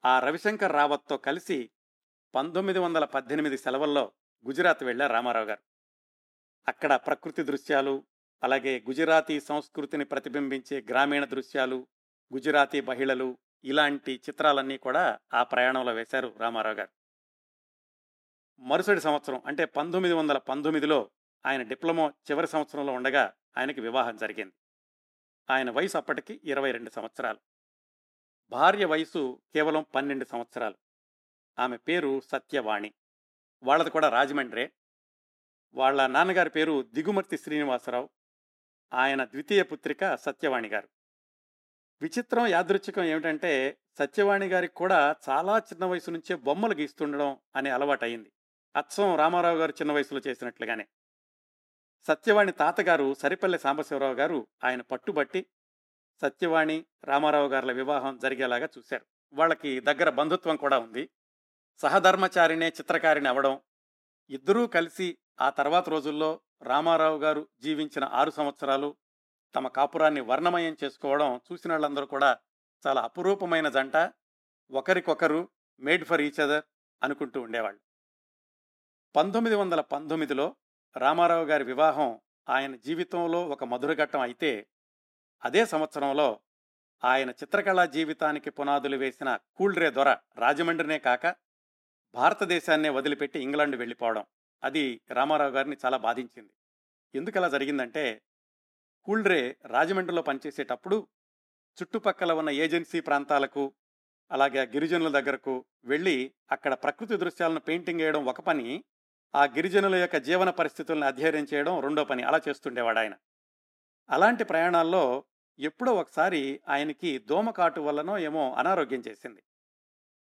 ఆ రవిశంకర్ రావత్తో కలిసి పంతొమ్మిది వందల పద్దెనిమిది సెలవుల్లో గుజరాత్ వెళ్ళారు రామారావు గారు. అక్కడ ప్రకృతి దృశ్యాలు అలాగే గుజరాతీ సంస్కృతిని ప్రతిబింబించే గ్రామీణ దృశ్యాలు గుజరాతీ మహిళలు ఇలాంటి చిత్రాలన్నీ కూడా ఆ ప్రయాణంలో వేశారు రామారావు గారు. మరుసటి సంవత్సరం అంటే పంతొమ్మిది వందల పంతొమ్మిదిలో ఆయన డిప్లొమా చివరి సంవత్సరంలో ఉండగా ఆయనకి వివాహం జరిగింది. ఆయన వయసు అప్పటికి ఇరవై రెండు సంవత్సరాలు. భార్య వయసు కేవలం పన్నెండు సంవత్సరాలు. ఆమె పేరు సత్యవాణి. వాళ్ళది కూడా రాజమండ్రే. వాళ్ళ నాన్నగారి పేరు దిగుమర్తి శ్రీనివాసరావు. ఆయన ద్వితీయ పుత్రిక సత్యవాణి గారు. విచిత్రం యాదృచ్ఛికం ఏమిటంటే సత్యవాణి గారికి కూడా చాలా చిన్న వయసు నుంచే బొమ్మలు గీస్తుండడం అనే అలవాటయింది. అచ్చం రామారావు గారు చిన్న వయసులో చేసినట్లుగానే. సత్యవాణి తాతగారు సరిపల్లె సాంబశివరావు గారు ఆయన పట్టుబట్టి సత్యవాణి రామారావు గారుల వివాహం జరిగేలాగా చూశారు. వాళ్ళకి దగ్గర బంధుత్వం కూడా ఉంది. సహధర్మచారినే చిత్రకారిణి అవడం ఇద్దరూ కలిసి ఆ తర్వాత రోజుల్లో రామారావు గారు జీవించిన ఆరు సంవత్సరాలు తమ కాపురాన్ని వర్ణమయం చేసుకోవడం చూసిన వాళ్ళందరూ కూడా చాలా అపురూపమైన జంట. ఒకరికొకరు మేడ్ ఫర్ ఈచ్ అదర్ అనుకుంటూ ఉండేవాళ్ళు. పంతొమ్మిది వందల పంతొమ్మిదిలో రామారావు గారి వివాహం ఆయన జీవితంలో ఒక మధురఘట్టం అయితే అదే సంవత్సరంలో ఆయన చిత్రకళా జీవితానికి పునాదులు వేసిన కూల్డ్రే దొర రాజమండ్రినే కాక భారతదేశాన్నే వదిలిపెట్టి ఇంగ్లాండ్ వెళ్ళిపోవడం అది రామారావు గారిని చాలా బాధించింది. ఎందుకు అలా జరిగిందంటే కూల్డ్రే రాజమండ్రిలో పనిచేసేటప్పుడు చుట్టుపక్కల ఉన్న ఏజెన్సీ ప్రాంతాలకు అలాగే గిరిజనుల దగ్గరకు వెళ్ళి అక్కడ ప్రకృతి దృశ్యాలను పెయింటింగ్ వేయడం ఒక పని ఆ గిరిజనుల యొక్క జీవన పరిస్థితులను అధ్యయనం చేయడం రెండో పని అలా చేస్తుండేవాడు ఆయన. అలాంటి ప్రయాణాల్లో ఎప్పుడో ఒకసారి ఆయనకి దోమకాటు వల్లనో ఏమో అనారోగ్యం చేసింది.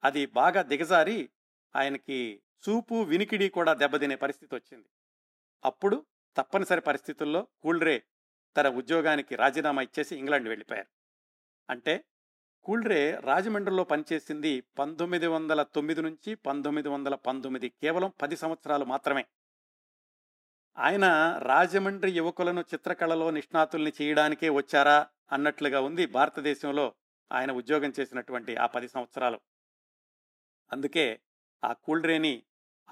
అది బాగా దిగజారి ఆయనకి చూపు వినికిడి కూడా దెబ్బతినే పరిస్థితి వచ్చింది అప్పుడు తప్పనిసరి పరిస్థితుల్లో కూల్రే తన ఉద్యోగానికి రాజీనామా ఇచ్చేసి ఇంగ్లాండ్ వెళ్ళిపోయారు. అంటే కూల్రే రాజమండ్రిలో పనిచేసింది పంతొమ్మిది వందల తొమ్మిది నుంచి పంతొమ్మిది వందల పంతొమ్మిది కేవలం పది సంవత్సరాలు మాత్రమే. ఆయన రాజమండ్రి యువకులను చిత్రకళలో నిష్ణాతుల్ని చేయడానికే వచ్చారా అన్నట్లుగా ఉంది భారతదేశంలో ఆయన ఉద్యోగం చేసినటువంటి ఆ పది సంవత్సరాలు. అందుకే ఆ కూల్డ్రేని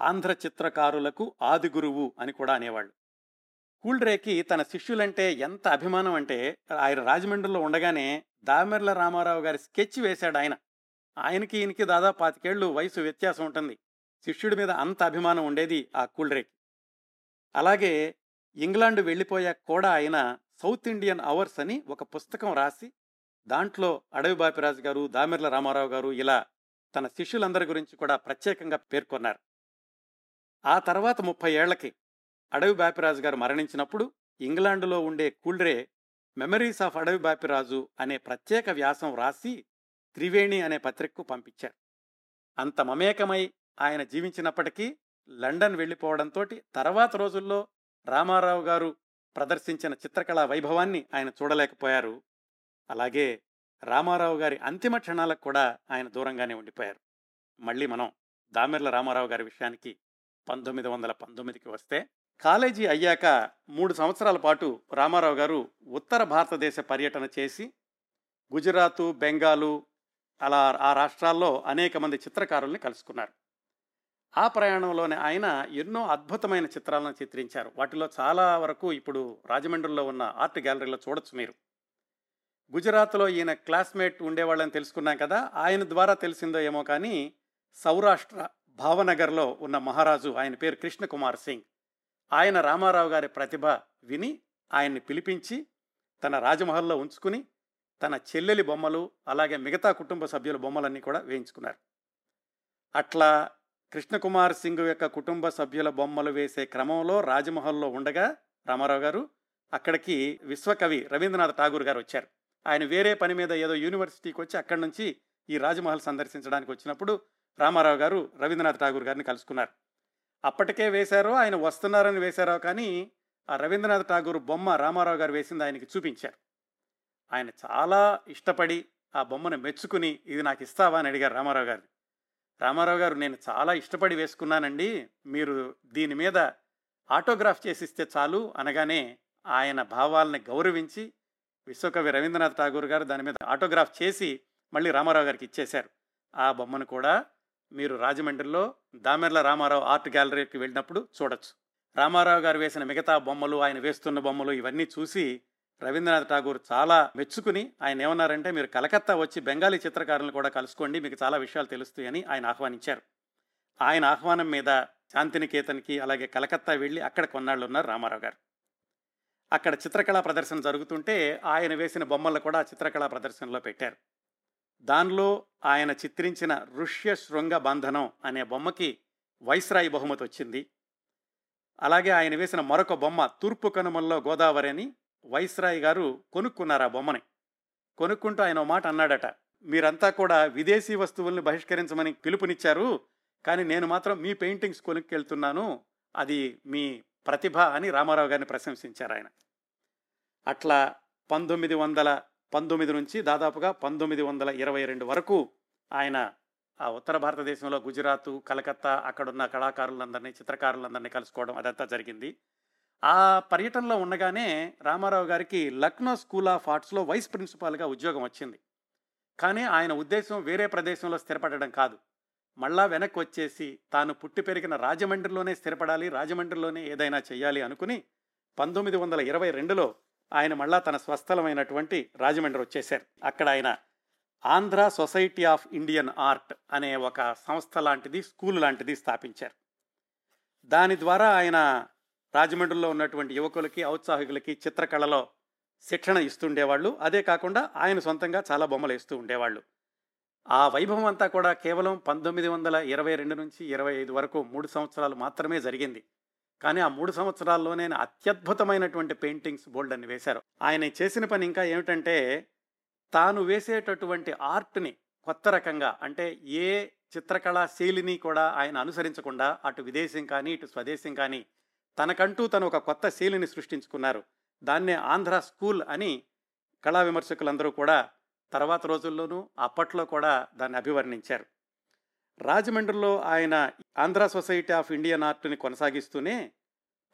ఆంధ్ర చిత్రకారులకు ఆదిగురువు అని కూడా అనేవాళ్ళు. కూల్డ్రేకి తన శిష్యులంటే ఎంత అభిమానం అంటే ఆయన రాజమండ్రిలో ఉండగానే దామెర్ల రామారావు గారి స్కెచ్ వేశాడు ఆయన. ఆయనకి ఈయనకి దాదాపు పాతికేళ్ళు వయసు వ్యత్యాసం ఉంటుంది. శిష్యుడి మీద అంత అభిమానం ఉండేది ఆ కూల్డ్రేకి అలాగే ఇంగ్లాండ్ వెళ్ళిపోయాక కూడా ఆయన సౌత్ ఇండియన్ అవర్స్ అని ఒక పుస్తకం రాసి దాంట్లో అడవి బాపిరాజు గారు దామెర్ల రామారావు గారు ఇలా తన శిష్యులందరి గురించి కూడా ప్రత్యేకంగా పేర్కొన్నారు. ఆ తర్వాత ముప్పై ఏళ్ళకి అడవి బాపిరాజు గారు మరణించినప్పుడు ఇంగ్లాండులో ఉండే కూల్డ్రే మెమరీస్ ఆఫ్ అడవి బాపిరాజు అనే ప్రత్యేక వ్యాసం రాసి త్రివేణి అనే పత్రికకు పంపించారు. అంత మమేకమై ఆయన జీవించినప్పటికీ లండన్ వెళ్ళిపోవడంతో తర్వాత రోజుల్లో రామారావు గారు ప్రదర్శించిన చిత్రకళా వైభవాన్ని ఆయన చూడలేకపోయారు. అలాగే రామారావు గారి అంతిమ క్షణాలకు కూడా ఆయన దూరంగానే ఉండిపోయారు. మళ్ళీ మనం దామెర్ల రామారావు గారి విషయానికి పంతొమ్మిది వందల పంతొమ్మిదికి వస్తే కాలేజీ అయ్యాక మూడు సంవత్సరాల పాటు రామారావు గారు ఉత్తర భారతదేశ పర్యటన చేసి గుజరాతు బెంగాలు అలా ఆ రాష్ట్రాల్లో అనేక మంది చిత్రకారుల్ని కలుసుకున్నారు. ఆ ప్రయాణంలోనే ఆయన ఎన్నో అద్భుతమైన చిత్రాలను చిత్రించారు. వాటిలో చాలా వరకు ఇప్పుడు రాజమండ్రిలో ఉన్న ఆర్ట్ గ్యాలరీలో చూడొచ్చు మీరు. గుజరాత్లో ఈయన క్లాస్మేట్ ఉండేవాళ్ళని తెలుసుకున్నాం కదా ఆయన ద్వారా తెలిసిందో ఏమో కానీ సౌరాష్ట్ర భావనగర్లో ఉన్న మహారాజు ఆయన పేరు కృష్ణకుమార్ సింగ్. ఆయన రామారావు గారి ప్రతిభ విని ఆయన్ని పిలిపించి తన రాజమహల్లో ఉంచుకుని తన చెల్లెలి బొమ్మలు అలాగే మిగతా కుటుంబ సభ్యుల బొమ్మలన్నీ కూడా వేయించుకున్నారు. అట్లా కృష్ణకుమార్ సింగ్ యొక్క కుటుంబ సభ్యుల బొమ్మలు వేసే క్రమంలో రాజమహల్లో ఉండగా రామారావు గారు అక్కడికి విశ్వకవి రవీంద్రనాథ్ ఠాగూర్ గారు వచ్చారు. ఆయన వేరే పని మీద ఏదో యూనివర్సిటీకి వచ్చి అక్కడి నుంచి ఈ రాజమహల్ సందర్శించడానికి వచ్చినప్పుడు రామారావు గారు రవీంద్రనాథ్ ఠాగూర్ గారిని కలుసుకున్నారు. అప్పటికే వేశారో ఆయన వస్తున్నారని వేశారో కానీ ఆ రవీంద్రనాథ్ ఠాగూర్ బొమ్మ రామారావు గారు వేసింది ఆయనకి చూపించారు. ఆయన చాలా ఇష్టపడి ఆ బొమ్మను మెచ్చుకుని ఇది నాకు ఇస్తావా అని అడిగారు రామారావు గారు. రామారావు గారు నేను చాలా ఇష్టపడి వేసుకున్నానండి మీరు దీని మీద ఆటోగ్రాఫ్ చేసిస్తే చాలు అనగానే ఆయన భావాలని గౌరవించి విశ్వకవి రవీంద్రనాథ్ ఠాగూర్ గారు దాని మీద ఆటోగ్రాఫ్ చేసి మళ్ళీ రామారావు గారికి ఇచ్చేశారు. ఆ బొమ్మను కూడా మీరు రాజమండ్రిలో దామెర్ల రామారావు ఆర్ట్ గ్యాలరీకి వెళ్ళినప్పుడు చూడొచ్చు. రామారావు గారు వేసిన మిగతా బొమ్మలు ఆయన వేస్తున్న బొమ్మలు ఇవన్నీ చూసి రవీంద్రనాథ్ ఠాగూర్ చాలా మెచ్చుకుని ఆయన ఏమన్నారంటే మీరు కలకత్తా వచ్చి బెంగాలీ చిత్రకారులను కూడా కలుసుకోండి మీకు చాలా విషయాలు తెలుస్తాయని ఆయన ఆహ్వానించారు. ఆయన ఆహ్వానం మీద శాంతినికేతన్కి అలాగే కలకత్తా వెళ్ళి అక్కడ కొన్నాళ్ళు ఉన్నారు రామారావు గారు. అక్కడ చిత్రకళా ప్రదర్శన జరుగుతుంటే ఆయన వేసిన బొమ్మలు కూడా చిత్రకళా ప్రదర్శనలో పెట్టారు. దానిలో ఆయన చిత్రించిన ఋష్య శృంగ బంధనం అనే బొమ్మకి వైస్రాయి బహుమతి వచ్చింది. అలాగే ఆయన వేసిన మరొక బొమ్మ తూర్పు కనుమల్లో గోదావరి అని వైస్రాయి గారు కొనుక్కున్నారు ఆ బొమ్మని. కొనుక్కుంటూ ఆయన మాట అన్నాడట మీరంతా కూడా విదేశీ వస్తువుల్ని బహిష్కరించమని పిలుపునిచ్చారు కానీ నేను మాత్రం మీ పెయింటింగ్స్ కొనుక్కెళ్తున్నాను అది మీ ప్రతిభ అని రామారావు గారిని ప్రశంసించారు ఆయన. అట్లా పంతొమ్మిది వందల పంతొమ్మిది నుంచి దాదాపుగా పంతొమ్మిది వందల ఇరవై రెండు వరకు ఆయన ఆ ఉత్తర భారతదేశంలో గుజరాత్ కలకత్తా అక్కడున్న కళాకారులందరినీ చిత్రకారులందరినీ కలుసుకోవడం అదంతా జరిగింది. ఆ పర్యటనలో ఉండగానే రామారావు గారికి లక్నో స్కూల్ ఆఫ్ ఆర్ట్స్లో వైస్ ప్రిన్సిపాల్గా ఉద్యోగం వచ్చింది. కానీ ఆయన ఉద్దేశం వేరే ప్రదేశంలో స్థిరపడడం కాదు. మళ్ళా వెనక్కి వచ్చేసి తాను పుట్టి పెరిగిన రాజమండ్రిలోనే స్థిరపడాలి రాజమండ్రిలోనే ఏదైనా చేయాలి అనుకుని పంతొమ్మిది వందల ఇరవై రెండులో ఆయన మళ్ళా తన స్వస్థలమైనటువంటి రాజమండ్రి వచ్చేశారు. అక్కడ ఆయన Andhra society of Indian art అనే ఒక సంస్థ లాంటిది స్కూల్ లాంటిది స్థాపించారు. దాని ద్వారా ఆయన రాజమండ్రిలో ఉన్నటువంటి యువకులకి ఔత్సాహికులకి చిత్రకళలో శిక్షణ ఇస్తుండేవాళ్ళు. అదే కాకుండా ఆయన సొంతంగా చాలా బొమ్మలు వేస్తూ ఉండేవాళ్ళు. ఆ వైభవం అంతా కూడా కేవలం పంతొమ్మిది వందల ఇరవై రెండు నుంచి ఇరవై ఐదు వరకు మూడు సంవత్సరాలు మాత్రమే జరిగింది. కానీ ఆ మూడు సంవత్సరాల్లోనే అత్యద్భుతమైనటువంటి పెయింటింగ్స్ బోల్డ్ అని వేశారు. ఆయన చేసిన పని ఇంకా ఏమిటంటే తాను వేసేటటువంటి ఆర్ట్ని కొత్త రకంగా అంటే ఏ చిత్రకళా శైలిని కూడా ఆయన అనుసరించకుండా అటు విదేశం కానీ ఇటు స్వదేశం కానీ తనకంటూ తను ఒక కొత్త శైలిని సృష్టించుకున్నారు. దాన్నే ఆంధ్ర స్కూల్ అని కళా విమర్శకులందరూ కూడా తర్వాత రోజుల్లోనూ అప్పట్లో కూడా దాన్ని అభివర్ణించారు. రాజమండ్రిలో ఆయన ఆంధ్ర సొసైటీ ఆఫ్ ఇండియన్ ఆర్ట్ని కొనసాగిస్తూనే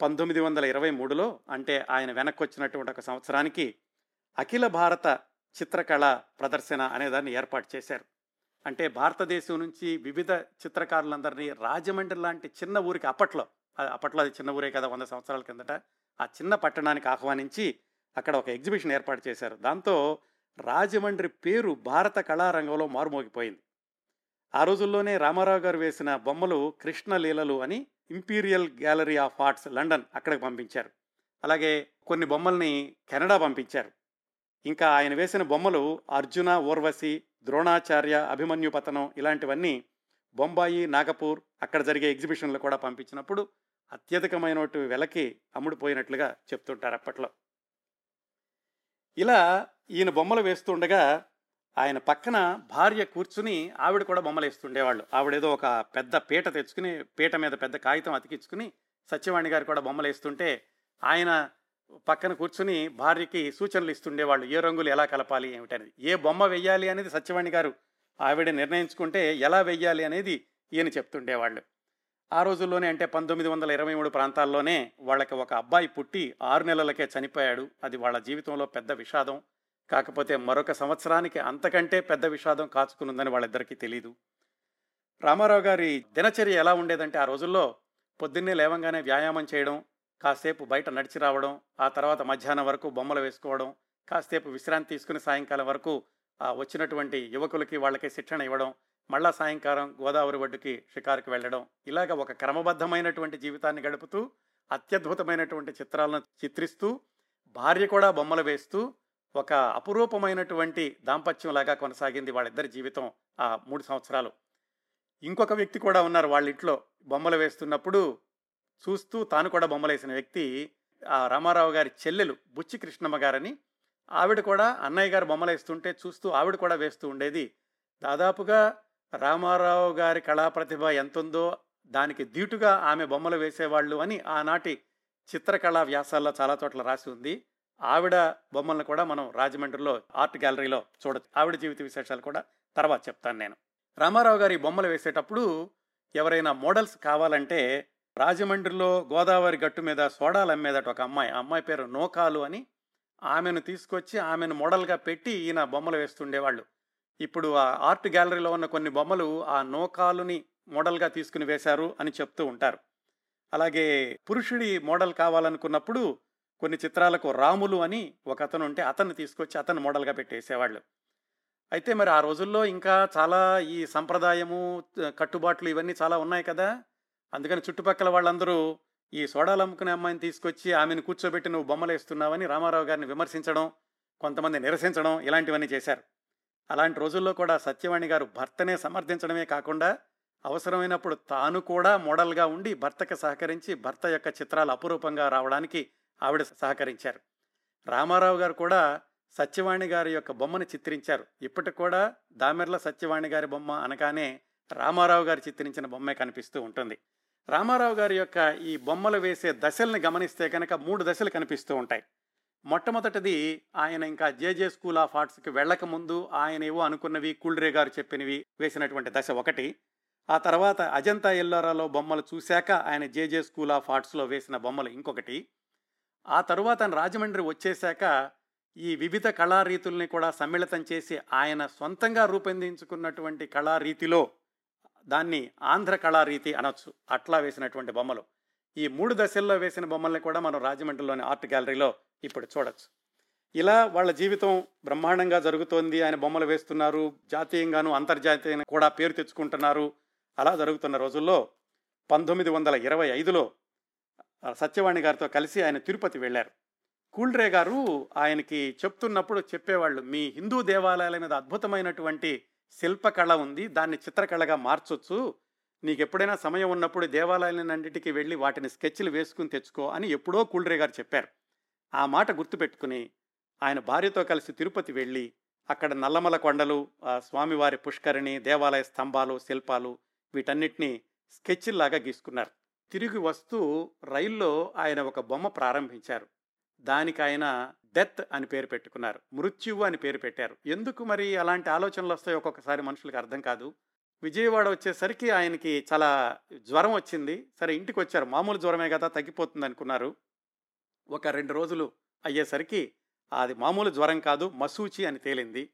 పంతొమ్మిది వందల ఇరవై మూడులో అంటే ఆయన వెనక్కి వచ్చినటువంటి ఒక సంవత్సరానికి అఖిల భారత చిత్రకళ ప్రదర్శన అనేదాన్ని ఏర్పాటు చేశారు. అంటే భారతదేశం నుంచి వివిధ చిత్రకారులందరినీ రాజమండ్రి లాంటి చిన్న ఊరికి అప్పట్లో అప్పట్లో అది చిన్న ఊరే కదా వంద సంవత్సరాల కిందట ఆ చిన్న పట్టణానికి ఆహ్వానించి అక్కడ ఒక ఎగ్జిబిషన్ ఏర్పాటు చేశారు. దాంతో రాజమండ్రి పేరు భారత కళారంగంలో మారుమోగిపోయింది. ఆ రోజుల్లోనే రామారావు గారు వేసిన బొమ్మలు కృష్ణలీలలు అని imperial gallery of arts London అక్కడికి పంపించారు. అలాగే కొన్ని బొమ్మల్ని కెనడా పంపించారు. ఇంకా ఆయన వేసిన బొమ్మలు అర్జున ఊర్వశి ద్రోణాచార్య అభిమన్యు పతనం ఇలాంటివన్నీ బొంబాయి నాగపూర్ అక్కడ జరిగే ఎగ్జిబిషన్లు కూడా పంపించినప్పుడు అత్యధికమైన వెలకి అమ్ముడుపోయినట్లుగా చెప్తుంటారు అప్పట్లో. ఇలా ఈయన బొమ్మలు వేస్తుండగా ఆయన పక్కన భార్య కూర్చుని ఆవిడ కూడా బొమ్మలు వేస్తుండేవాళ్ళు. ఆవిడేదో ఒక పెద్ద పీట తెచ్చుకుని పీట మీద పెద్ద కాగితం అతికించుకుని సత్యవాణి గారు కూడా బొమ్మలు వేస్తుంటే ఆయన పక్కన కూర్చుని భార్యకి సూచనలు ఇస్తుండేవాళ్ళు. ఏ రంగులు ఎలా కలపాలి ఏమిటనేది? ఏ బొమ్మ వెయ్యాలి అనేది సత్యవాణి గారు ఆవిడ నిర్ణయించుకుంటే ఎలా వెయ్యాలి అనేది ఈయన చెప్తుండేవాళ్ళు. ఆ రోజుల్లోనే అంటే పంతొమ్మిది వందల ఇరవై మూడు ప్రాంతాల్లోనే వాళ్ళకి ఒక అబ్బాయి పుట్టి ఆరు నెలలకే చనిపోయాడు. అది వాళ్ళ జీవితంలో పెద్ద విషాదం. కాకపోతే మరొక సంవత్సరానికి అంతకంటే పెద్ద విషాదం కాచుకునుందని వాళ్ళిద్దరికీ తెలియదు రామారావు గారి దినచర్య ఎలా ఉండేదంటే ఆ రోజుల్లో పొద్దున్నే లేవంగానే వ్యాయామం చేయడం కాసేపు బయట నడిచి రావడం ఆ తర్వాత మధ్యాహ్నం వరకు బొమ్మలు వేసుకోవడం కాసేపు విశ్రాంతి తీసుకుని సాయంకాలం వరకు ఆ వచ్చినటువంటి యువకులకి వాళ్ళకి శిక్షణ ఇవ్వడం మళ్ళా సాయంకాలం గోదావరి ఒడ్డుకి షికారుకి వెళ్ళడం ఇలాగ ఒక క్రమబద్ధమైనటువంటి జీవితాన్ని గడుపుతూ అత్యద్భుతమైనటువంటి చిత్రాలను చిత్రిస్తూ భార్య కూడా బొమ్మలు వేస్తూ ఒక అపురూపమైనటువంటి దాంపత్యంలాగా కొనసాగింది వాళ్ళిద్దరి జీవితం ఆ మూడు సంవత్సరాలు. ఇంకొక వ్యక్తి కూడా ఉన్నారు వాళ్ళ ఇంట్లో బొమ్మలు వేస్తున్నప్పుడు చూస్తూ తాను కూడా బొమ్మలు వేసిన వ్యక్తి ఆ రామారావు గారి చెల్లెలు బుచ్చి కృష్ణమ్మ గారని. ఆవిడ కూడా అన్నయ్య గారు బొమ్మలు వేస్తుంటే చూస్తూ ఆవిడ కూడా వేస్తూ ఉండేది. దాదాపుగా రామారావు గారి కళా ప్రతిభ ఎంతుందో దానికి దీటుగా ఆమె బొమ్మలు వేసేవాళ్ళు అని ఆనాటి చిత్రకళా వ్యాసాల్లో చాలా చోట్ల రాసి ఉంది. ఆవిడ బొమ్మలను కూడా మనం రాజమండ్రిలో ఆర్ట్ గ్యాలరీలో చూడొచ్చు. ఆవిడ జీవిత విశేషాలు కూడా తర్వాత చెప్తాను నేను. రామారావు గారి బొమ్మలు వేసేటప్పుడు ఎవరైనా మోడల్స్ కావాలంటే రాజమండ్రిలో గోదావరి గట్టు మీద సోడాలు అమ్మేదట ఒక అమ్మాయి. ఆ అమ్మాయి పేరు నోకాలు అని ఆమెను తీసుకొచ్చి ఆమెను మోడల్గా పెట్టి ఈయన బొమ్మలు వేస్తుండేవాళ్ళు. ఇప్పుడు ఆ ఆర్ట్ గ్యాలరీలో ఉన్న కొన్ని బొమ్మలు ఆ నోకాలుని మోడల్గా తీసుకుని వేశారు అని చెప్తూ ఉంటారు. అలాగే పురుషుడి మోడల్ కావాలనుకున్నప్పుడు కొన్ని చిత్రాలకు రాములు అని ఒక అతను ఉంటే అతన్ని తీసుకొచ్చి అతను మోడల్గా పెట్టేసేవాళ్ళు. అయితే మరి ఆ రోజుల్లో ఇంకా చాలా ఈ సంప్రదాయము కట్టుబాట్లు ఇవన్నీ చాలా ఉన్నాయి కదా? అందుకని చుట్టుపక్కల వాళ్ళందరూ ఈ సోడాలు అమ్ముకునే అమ్మాయిని తీసుకొచ్చి ఆమెను కూర్చోబెట్టి నువ్వు బొమ్మలు వేస్తున్నావని రామారావు గారిని విమర్శించడం కొంతమంది నిరసించడం ఇలాంటివన్నీ చేశారు. అలాంటి రోజుల్లో కూడా సత్యవాణి గారు భర్తనే సమర్థించడమే కాకుండా అవసరమైనప్పుడు తాను కూడా మోడల్గా ఉండి భర్తకి సహకరించి భర్త యొక్క చిత్రాలు అపురూపంగా రావడానికి ఆవిడ సహకరించారు. రామారావు గారు కూడా సత్యవాణి గారి యొక్క బొమ్మను చిత్రించారు. ఇప్పటికి కూడా దామెర్ల సత్యవాణి గారి బొమ్మ అనగానే రామారావు గారు చిత్రించిన బొమ్మే కనిపిస్తూ ఉంటుంది. రామారావు గారి యొక్క ఈ బొమ్మలు వేసే దశల్ని గమనిస్తే కనుక మూడు దశలు కనిపిస్తూ ఉంటాయి. మొట్టమొదటిది ఆయన ఇంకా జేజే స్కూల్ ఆఫ్ ఆర్ట్స్కి వెళ్ళక ముందు ఆయన ఏవో అనుకున్నవి కుల్డ్రే గారు చెప్పినవి వేసినటువంటి దశ ఒకటి. ఆ తర్వాత అజంతా ఎల్లోరాలో బొమ్మలు చూశాక ఆయన జేజే స్కూల్ ఆఫ్ ఆర్ట్స్లో వేసిన బొమ్మలు ఇంకొకటి. ఆ తరువాత రాజమండ్రి వచ్చేశాక ఈ వివిధ కళారీతుల్ని కూడా సమ్మిళితం చేసి ఆయన సొంతంగా రూపొందించుకున్నటువంటి కళారీతిలో దాన్ని ఆంధ్ర కళారీతి అనొచ్చు అట్లా వేసినటువంటి బొమ్మలు. ఈ మూడు దశల్లో వేసిన బొమ్మల్ని కూడా మనం రాజమండ్రిలోని ఆర్ట్ గ్యాలరీలో ఇప్పుడు చూడొచ్చు. ఇలా వాళ్ళ జీవితం బ్రహ్మాండంగా జరుగుతోంది ఆయన బొమ్మలు వేస్తున్నారు జాతీయంగాను అంతర్జాతీయంగా కూడా పేరు తెచ్చుకుంటున్నారు. అలా జరుగుతున్న రోజుల్లో పంతొమ్మిది వందల ఇరవై ఐదులో సత్యవాణి గారితో కలిసి ఆయన తిరుపతి వెళ్ళారు. కూల్డ్రే గారు ఆయనకి చెప్తున్నప్పుడు చెప్పేవాళ్ళు మీ హిందూ దేవాలయాల మీద అద్భుతమైనటువంటి శిల్పకళ ఉంది దాన్ని చిత్రకళగా మార్చొచ్చు. నీకు ఎప్పుడైనా సమయం ఉన్నప్పుడు దేవాలయాలన్నింటికి వెళ్ళి వాటిని స్కెచ్లు వేసుకుని తెచ్చుకో అని ఎప్పుడో కూల్డ్రే గారు చెప్పారు. ఆ మాట గుర్తుపెట్టుకుని ఆయన భార్యతో కలిసి తిరుపతి వెళ్ళి అక్కడ నల్లమల కొండలు స్వామివారి పుష్కరిణి దేవాలయ స్తంభాలు శిల్పాలు వీటన్నిటినీ స్కెచ్ల్లాగా గీసుకున్నారు. తిరిగి వస్తూ రైల్లో ఆయన ఒక బొమ్మ ప్రారంభించారు. దానికి ఆయన డెత్ అని పేరు పెట్టుకున్నారు. మృత్యువు అని పేరు పెట్టారు. ఎందుకు మరి అలాంటి ఆలోచనలు వస్తాయి ఒక్కొక్కసారి మనుషులకు అర్థం కాదు. విజయవాడ వచ్చేసరికి ఆయనకి చాలా జ్వరం వచ్చింది. సరే ఇంటికి వచ్చారు మామూలు జ్వరమే కదా తగ్గిపోతుంది అనుకున్నారు. ఒక రెండు రోజులు అయ్యేసరికి అది మామూలు జ్వరం కాదు మసూచి అని తేలింది.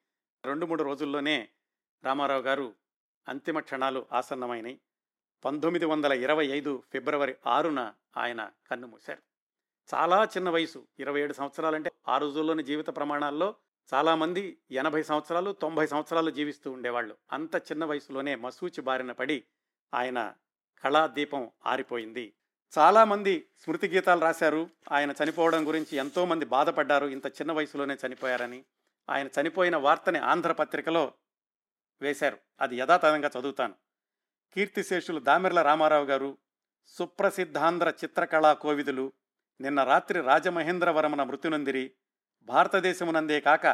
రెండు మూడు రోజుల్లోనే రామారావు గారు అంతిమ క్షణాలు ఆసన్నమైనవి పంతొమ్మిది వందల ఇరవై ఐదు ఫిబ్రవరి ఆరున ఆయన కన్ను మూశారు. చాలా చిన్న వయసు ఇరవై ఏడు సంవత్సరాలంటే ఆ రోజుల్లోని జీవిత ప్రమాణాల్లో చాలామంది ఎనభై సంవత్సరాలు తొంభై సంవత్సరాలు జీవిస్తూ ఉండేవాళ్ళు. అంత చిన్న వయసులోనే మసూచి బారిన పడి ఆయన కళాదీపం ఆరిపోయింది. చాలామంది స్మృతి గీతాలు రాశారు. ఆయన చనిపోవడం గురించి ఎంతోమంది బాధపడ్డారు. ఇంత చిన్న వయసులోనే చనిపోయారని ఆయన చనిపోయిన వార్తని ఆంధ్రపత్రికలో వేశారు. అది యథాతథంగా చదువుతాను. కీర్తిశేషులు దామెర్ల రామారావు గారు సుప్రసిద్ధాంధ్ర చిత్రకళా కోవిదులు నిన్న రాత్రి రాజమహేంద్రవరమున మృత్యునందిరి భారతదేశమునందే కాక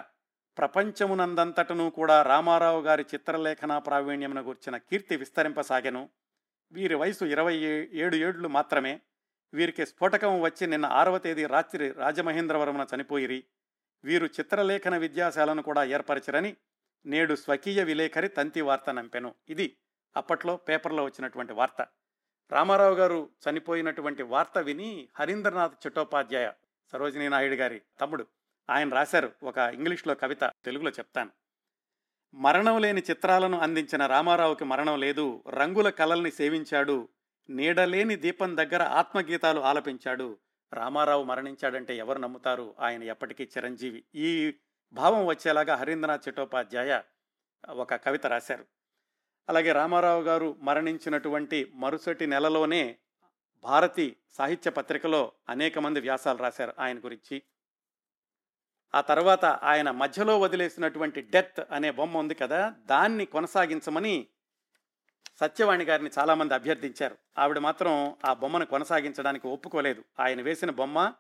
ప్రపంచమునందంతటను కూడా రామారావు గారి చిత్రలేఖన ప్రావీణ్యమున గుర్చిన కీర్తి విస్తరింపసాగెను. వీరి వయసు ఇరవై ఏడు ఏళ్ళు మాత్రమే. వీరికి స్ఫోటకం వచ్చి నిన్న ఆరవ తేదీ రాత్రి రాజమహేంద్రవరమున చనిపోయిరి. వీరు చిత్రలేఖన విద్యాశాలను కూడా ఏర్పరచరని నేడు స్వకీయ విలేఖరి తంతి వార్త నంపెను. ఇది అప్పట్లో పేపర్లో వచ్చినటువంటి వార్త. రామారావు గారు చనిపోయినటువంటి వార్త విని హరీంద్రనాథ్ చట్టోపాధ్యాయ సరోజినీ నాయుడు గారి తమ్ముడు ఆయన రాశారు ఒక ఇంగ్లీష్లో కవిత తెలుగులో చెప్తాను. మరణం లేని చిత్రాలను అందించిన రామారావుకి మరణం లేదు రంగుల కలల్ని సేవించాడు నీడలేని దీపం దగ్గర ఆత్మగీతాలు ఆలపించాడు రామారావు మరణించాడంటే ఎవరు నమ్ముతారు? ఆయన ఎప్పటికీ చిరంజీవి. ఈ భావం వచ్చేలాగా హరీంద్రనాథ్ చట్టోపాధ్యాయ ఒక కవిత రాశారు. అలాగే రామారావు గారు మరణించినటువంటి మరుసటి నెలలోనే భారతి సాహిత్య పత్రికలో అనేక మంది వ్యాసాలు రాశారు ఆయన గురించి. ఆ తర్వాత ఆయన మధ్యలో వదిలేసినటువంటి డెత్ అనే బొమ్మ ఉంది కదా దాన్ని కొనసాగించమని సత్యవాణి గారిని చాలామంది అభ్యర్థించారు. ఆవిడ మాత్రం ఆ బొమ్మను కొనసాగించడానికి ఒప్పుకోలేదు. ఆయన వేసిన బొమ్మ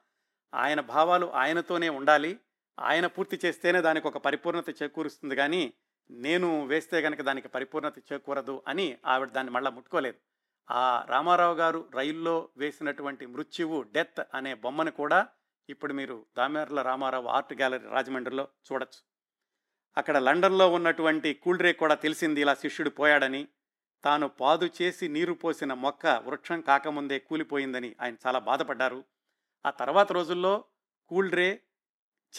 ఆయన భావాలు ఆయనతోనే ఉండాలి. ఆయన పూర్తి చేస్తేనే దానికి ఒక పరిపూర్ణత చేకూరుస్తుంది కానీ నేను వేస్తే గనక దానికి పరిపూర్ణత చేకూరదు అని ఆవిడ దాన్ని మళ్ళీ ముట్టుకోలేదు. ఆ రామారావు గారు రైల్లో వేసినటువంటి మృత్యువు డెత్ అనే బొమ్మను కూడా ఇప్పుడు మీరు దామేర్ల రామారావు ఆర్ట్ గ్యాలరీ రాజమండ్రిలో చూడొచ్చు. అక్కడ లండన్లో ఉన్నటువంటి కూల్డ్రే కూడా తెలిసింది ఇలా శిష్యుడు పోయాడని. తాను పాదు చేసి నీరు పోసిన మొక్క వృక్షం కాకముందే కూలిపోయిందని ఆయన చాలా బాధపడ్డారు. ఆ తర్వాత రోజుల్లో కూల్డ్రే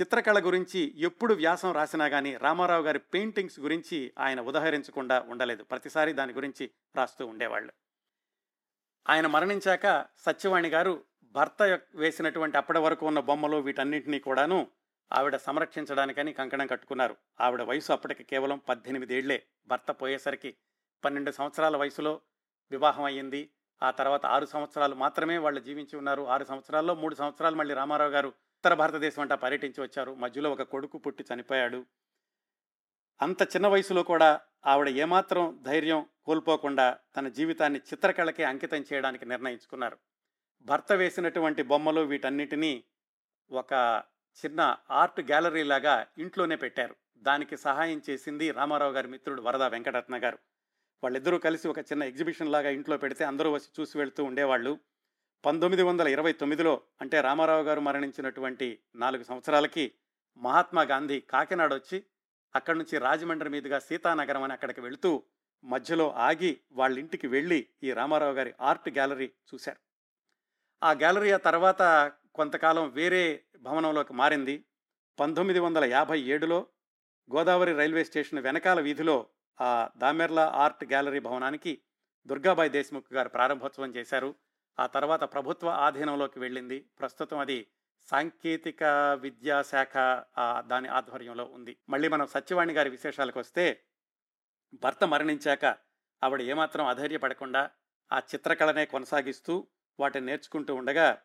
చిత్రకళ గురించి ఎప్పుడు వ్యాసం రాసినా కానీ రామారావు గారి పెయింటింగ్స్ గురించి ఆయన ఉదహరించకుండా ఉండలేదు. ప్రతిసారి దాని గురించి రాస్తూ ఉండేవాళ్ళు. ఆయన మరణించాక సత్యవాణి గారు భర్త వేసినటువంటి అప్పటి వరకు ఉన్న బొమ్మలు వీటన్నింటినీ కూడాను ఆవిడ సంరక్షించడానికని కంకణం కట్టుకున్నారు. ఆవిడ వయసు అప్పటికి కేవలం పద్దెనిమిదేళ్ళే భర్త పోయేసరికి పన్నెండు సంవత్సరాల వయసులో వివాహం అయ్యింది. ఆ తర్వాత ఆరు సంవత్సరాలు మాత్రమే వాళ్ళు జీవించి ఉన్నారు. ఆరు సంవత్సరాల్లో మూడు సంవత్సరాలు మళ్ళీ రామారావు గారు ఉత్తర భారతదేశం అంతా పర్యటించి వచ్చారు. మధ్యలో ఒక కొడుకు పుట్టి చనిపోయాడు. అంత చిన్న వయసులో కూడా ఆవిడ ఏమాత్రం ధైర్యం కోల్పోకుండా తన జీవితాన్ని చిత్రకళకే అంకితం చేయడానికి నిర్ణయించుకున్నారు. భర్త వేసినటువంటి బొమ్మలు వీటన్నిటినీ ఒక చిన్న ఆర్ట్ గ్యాలరీ లాగా ఇంట్లోనే పెట్టారు. దానికి సహాయం చేసింది రామారావు గారి మిత్రుడు వరద వెంకటరత్న గారు. వాళ్ళిద్దరూ కలిసి ఒక చిన్న ఎగ్జిబిషన్ లాగా ఇంట్లో పెడితే అందరూ వచ్చి చూసి వెళ్తూ ఉండేవాళ్ళు. పంతొమ్మిది వందల ఇరవై తొమ్మిదిలో అంటే రామారావు గారు మరణించినటువంటి నాలుగు సంవత్సరాలకి మహాత్మా గాంధీ కాకినాడ వచ్చి అక్కడి నుంచి రాజమండ్రి మీదుగా సీతానగరం అని అక్కడికి వెళుతూ మధ్యలో ఆగి వాళ్ళ ఇంటికి వెళ్ళి ఈ రామారావు గారి ఆర్ట్ గ్యాలరీ చూశారు. ఆ గ్యాలరీ ఆ తర్వాత కొంతకాలం వేరే భవనంలోకి మారింది. పంతొమ్మిది వందల యాభై ఏడులో గోదావరి రైల్వే స్టేషన్ వెనకాల వీధిలో ఆ దామెర్లా ఆర్ట్ గ్యాలరీ భవనానికి దుర్గాబాయి దేశ్ముఖ్ గారు ప్రారంభోత్సవం చేశారు. ఆ తర్వాత ప్రభుత్వ ఆధీనంలోకి వెళ్ళింది. ప్రస్తుతం అది సాంకేతిక విద్యాశాఖ దాని ఆధ్వర్యంలో ఉంది. మళ్ళీ మనం సత్యవాణి గారి విశేషాలకు వస్తే భర్త మరణించాక ఆవిడ ఏమాత్రం అధైర్యపడకుండా ఆ చిత్రకళనే కొనసాగిస్తూ వాటిని నేర్చుకుంటూ ఉండగా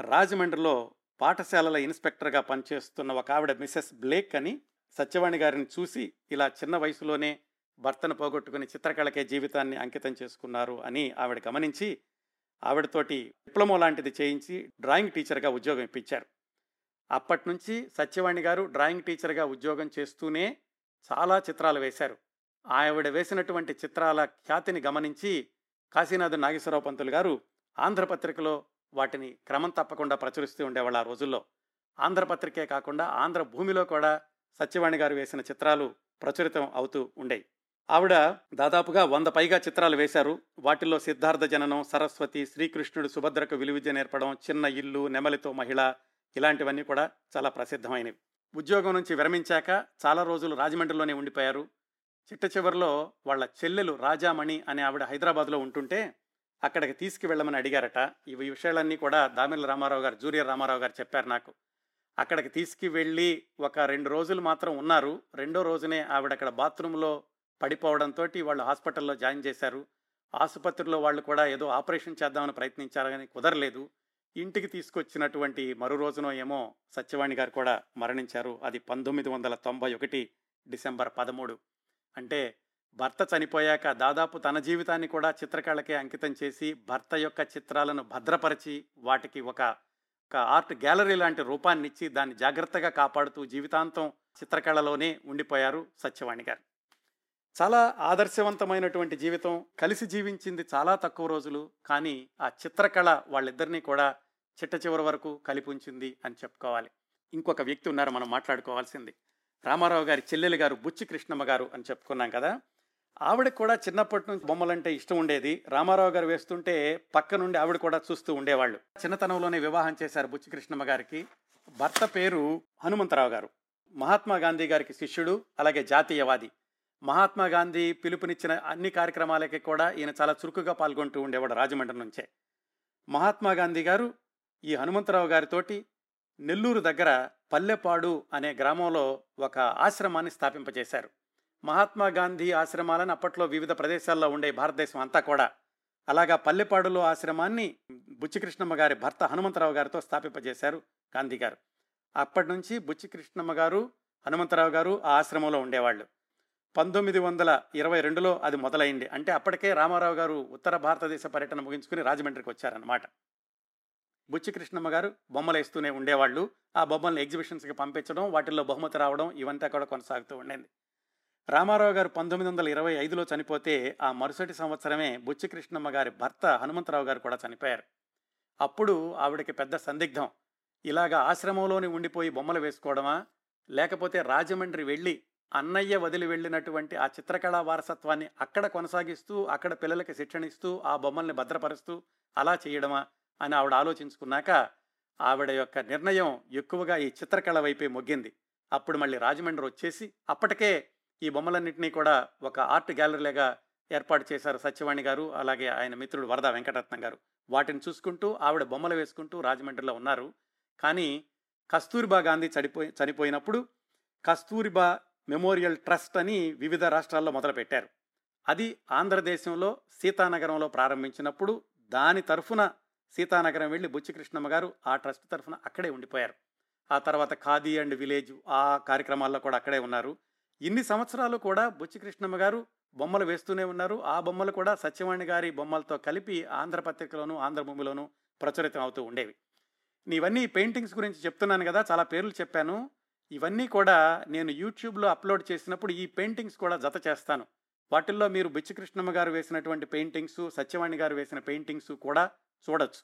రాజమండ్రిలో పాఠశాలల ఇన్స్పెక్టర్గా పనిచేస్తున్న ఒక ఆవిడ మిసెస్ బ్లేక్ అని సత్యవాణి గారిని చూసి ఇలా చిన్న వయసులోనే భర్తను పోగొట్టుకుని చిత్రకళకే జీవితాన్ని అంకితం చేసుకున్నారు అని ఆవిడ గమనించి ఆవిడతోటి డిప్లొమో లాంటిది చేయించి డ్రాయింగ్ టీచర్గా ఉద్యోగం ఇప్పించారు. అప్పటి నుంచి సత్యవాణి గారు డ్రాయింగ్ టీచర్గా ఉద్యోగం చేస్తూనే చాలా చిత్రాలు వేశారు. ఆవిడ వేసినటువంటి చిత్రాల ఖ్యాతిని గమనించి కాశీనాథ్ నాగేశ్వరరావు పంతులు గారు ఆంధ్రపత్రికలో వాటిని క్రమం తప్పకుండా ప్రచురిస్తూ ఉండేవాళ్ళు ఆ రోజుల్లో. ఆంధ్రపత్రికే కాకుండా ఆంధ్ర భూమిలో కూడా సత్యవాణి గారు వేసిన చిత్రాలు ప్రచురితం అవుతూ ఉండేవి ఆవిడ దాదాపుగా వంద పైగా చిత్రాలు వేశారు. వాటిల్లో సిద్ధార్థ జననం సరస్వతి శ్రీకృష్ణుడు సుభద్రకు విలువిద్య నేర్పడం చిన్న ఇల్లు నెమలితో మహిళ ఇలాంటివన్నీ కూడా చాలా ప్రసిద్ధమైనవి. ఉద్యోగం నుంచి విరమించాక చాలా రోజులు రాజమండ్రిలోనే ఉండిపోయారు. చిట్ట చివరిలో వాళ్ళ చెల్లెలు రాజామణి అనే ఆవిడ హైదరాబాద్లో ఉంటుంటే అక్కడికి తీసుకువెళ్ళమని అడిగారట. ఇవి ఈ విషయాలన్నీ కూడా దామిల రామారావు గారు జూరియర్ రామారావు గారు చెప్పారు నాకు. అక్కడికి తీసుకువెళ్ళి ఒక రెండు రోజులు మాత్రం ఉన్నారు. రెండో రోజునే ఆవిడ అక్కడ బాత్రూంలో పడిపోవడంతో వాళ్ళు హాస్పిటల్లో జాయిన్ చేశారు. ఆసుపత్రిలో వాళ్ళు కూడా ఏదో ఆపరేషన్ చేద్దామని ప్రయత్నించారు కానీ కుదరలేదు. ఇంటికి తీసుకొచ్చినటువంటి మరో రోజునో ఏమో సత్యవాణి గారు కూడా మరణించారు. అది పంతొమ్మిది వందల తొంభై ఒకటి డిసెంబర్ పదమూడు. అంటే భర్త చనిపోయాక దాదాపు తన జీవితాన్ని కూడా చిత్రకళకే అంకితం చేసి భర్త యొక్క చిత్రాలను భద్రపరిచి వాటికి ఒక ఒక ఆర్ట్ గ్యాలరీ లాంటి రూపాన్ని ఇచ్చి దాన్ని జాగ్రత్తగా కాపాడుతూ జీవితాంతం చిత్రకళలోనే ఉండిపోయారు సత్యవాణి గారు. చాలా ఆదర్శవంతమైనటువంటి జీవితం. కలిసి జీవించింది చాలా తక్కువ రోజులు. కానీ ఆ చిత్రకళ వాళ్ళిద్దరినీ కూడా చిట్ట చివరి వరకు కలిపి ఉంచింది అని చెప్పుకోవాలి. ఇంకొక వ్యక్తి ఉన్నారు మనం మాట్లాడుకోవాల్సింది. రామారావు గారి చెల్లెలు గారు బుచ్చి కృష్ణమ్మ గారు అని చెప్పుకున్నాం కదా. ఆవిడకి కూడా చిన్నప్పటి నుంచి బొమ్మలంటే ఇష్టం ఉండేది. రామారావు గారు వేస్తుంటే పక్క నుండి ఆవిడ కూడా చూస్తూ ఉండేవాళ్ళు. చిన్నతనంలోనే వివాహం చేశారు బుచ్చి కృష్ణమ్మ గారికి. భర్త పేరు హనుమంతరావు గారు. మహాత్మా గాంధీ గారికి శిష్యుడు అలాగే జాతీయవాది. మహాత్మా గాంధీ పిలుపునిచ్చిన అన్ని కార్యక్రమాలకి కూడా ఈయన చాలా చురుకుగా పాల్గొంటూ ఉండేవాడు రాజమండ్రి నుంచే. మహాత్మా గాంధీ గారు ఈ హనుమంతరావు గారితోటి నెల్లూరు దగ్గర పల్లెపాడు అనే గ్రామంలో ఒక ఆశ్రమాన్ని స్థాపింపజేశారు. మహాత్మా గాంధీ ఆశ్రమాలను అప్పట్లో వివిధ ప్రదేశాల్లో ఉండే భారతదేశం అంతా కూడా. అలాగా పల్లెపాడులో ఆశ్రమాన్ని బుచ్చికృష్ణమ్మ గారి భర్త హనుమంతరావు గారితో స్థాపింపజేశారు గాంధీ గారు. అప్పటి నుంచి బుచ్చికృష్ణమ్మ గారు హనుమంతరావు గారు ఆ ఆశ్రమంలో ఉండేవాళ్ళు. పంతొమ్మిది వందల ఇరవై రెండులో అది మొదలైంది. అంటే అప్పటికే రామారావు గారు ఉత్తర భారతదేశ పర్యటన ముగించుకుని రాజమండ్రికి వచ్చారనమాట బుచ్చికృష్ణమ్మ గారు బొమ్మలు వేస్తూనే ఉండేవాళ్ళు. ఆ బొమ్మల్ని ఎగ్జిబిషన్స్కి పంపించడం వాటిల్లో బహుమతి రావడం ఇవంతా కూడా కొనసాగుతూ ఉండేది. రామారావు గారు పంతొమ్మిది వందల ఇరవై ఐదులో చనిపోతే ఆ మరుసటి సంవత్సరమే బుచ్చికృష్ణమ్మ గారి భర్త హనుమంతరావు గారు కూడా చనిపోయారు. అప్పుడు ఆవిడకి పెద్ద సందిగ్ధం. ఇలాగా ఆశ్రమంలోనే ఉండిపోయి బొమ్మలు వేసుకోవడమా? లేకపోతే రాజమండ్రి వెళ్ళి అన్నయ్య వదిలి వెళ్ళినటువంటి ఆ చిత్రకళా వారసత్వాన్ని అక్కడ కొనసాగిస్తూ అక్కడ పిల్లలకి శిక్షణ ఇస్తూ ఆ బొమ్మల్ని భద్రపరుస్తూ అలా చేయడమా అని ఆవిడ ఆలోచించుకున్నాక ఆవిడ యొక్క నిర్ణయం ఎక్కువగా ఈ చిత్రకళ వైపే మొగ్గింది. అప్పుడు మళ్ళీ రాజమండ్రి వచ్చేసి అప్పటికే ఈ బొమ్మలన్నింటినీ కూడా ఒక ఆర్ట్ గ్యాలరీలాగా ఏర్పాటు చేశారు సత్యవాణి గారు అలాగే ఆయన మిత్రుడు వరద వెంకటరత్నం గారు. వాటిని చూసుకుంటూ ఆవిడ బొమ్మలు వేసుకుంటూ రాజమండ్రిలో ఉన్నారు. కానీ కస్తూరిబా గాంధీ చనిపోయి చనిపోయినప్పుడు కస్తూరిబా మెమోరియల్ ట్రస్ట్ అని వివిధ రాష్ట్రాల్లో మొదలుపెట్టారు. అది ఆంధ్రదేశంలో సీతానగరంలో ప్రారంభించినప్పుడు దాని తరఫున సీతానగరం వెళ్ళి బుచ్చికృష్ణమ్మ గారు ఆ ట్రస్ట్ తరఫున అక్కడే ఉండిపోయారు. ఆ తర్వాత ఖాదీ అండ్ విలేజ్ ఆ కార్యక్రమాల్లో కూడా అక్కడే ఉన్నారు. ఇన్ని సంవత్సరాలు కూడా బుచ్చికృష్ణమ్మ గారు బొమ్మలు వేస్తూనే ఉన్నారు. ఆ బొమ్మలు కూడా సత్యవాణి గారి బొమ్మలతో కలిపి ఆంధ్రపత్రికలోను ఆంధ్రభూమిలోను ప్రచురితం అవుతూ ఉండేవి. ఇవన్నీ పెయింటింగ్స్ గురించి చెప్తున్నాను కదా చాలా పేర్లు చెప్పాను. ఇవన్నీ కూడా నేను యూట్యూబ్లో అప్లోడ్ చేసినప్పుడు ఈ పెయింటింగ్స్ కూడా జత చేస్తాను. వాటిల్లో మీరు బిచ్చికృష్ణమ్మ గారు వేసినటువంటి పెయింటింగ్స్ సత్యవాణి గారు వేసిన పెయింటింగ్స్ కూడా చూడొచ్చు.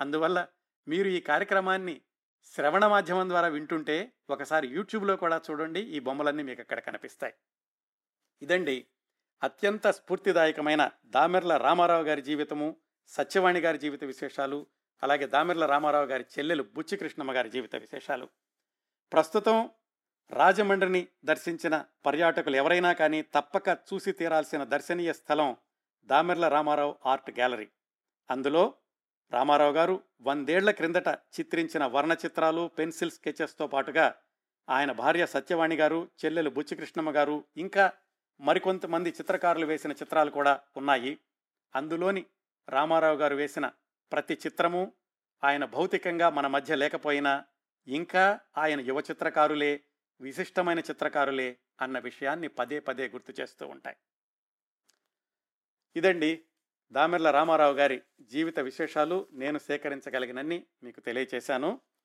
అందువల్ల మీరు ఈ కార్యక్రమాన్ని శ్రవణ మాధ్యమం ద్వారా వింటుంటే ఒకసారి యూట్యూబ్లో కూడా చూడండి ఈ బొమ్మలన్నీ మీకు అక్కడ కనిపిస్తాయి. ఇదండి అత్యంత స్ఫూర్తిదాయకమైన దామెర్ల రామారావు గారి జీవితము సత్యవాణి గారి జీవిత విశేషాలు అలాగే దామెర్ల రామారావు గారి చెల్లెలు బుచ్చి కృష్ణమ్మ గారి జీవిత విశేషాలు. ప్రస్తుతం రాజమండ్రిని దర్శించిన పర్యాటకులు ఎవరైనా కానీ తప్పక చూసి తీరాల్సిన దర్శనీయ స్థలం దామెర్ల రామారావు ఆర్ట్ గ్యాలరీ. అందులో రామారావు గారు వందేళ్ళ క్రిందట చిత్రించిన వర్ణ చిత్రాలు పెన్సిల్ స్కెచెస్తో పాటుగా ఆయన భార్య సత్యవాణి గారు చెల్లెలు బుచ్చికృష్ణమ్మ గారు ఇంకా మరికొంతమంది చిత్రకారులు వేసిన చిత్రాలు కూడా ఉన్నాయి. అందులోని రామారావు గారు వేసిన ప్రతి చిత్రము ఆయన భౌతికంగా మన మధ్య లేకపోయినా ఇంకా ఆయన యువ చిత్రకారులే విశిష్టమైన చిత్రకారులే అన్న విషయాన్ని పదే పదే గుర్తు చేస్తూ ఉంటాయి. ఇదండి దామెర్ల రామారావు గారి జీవిత విశేషాలు. నేను సేకరించగలిగినన్ని మీకు తెలియచేశాను.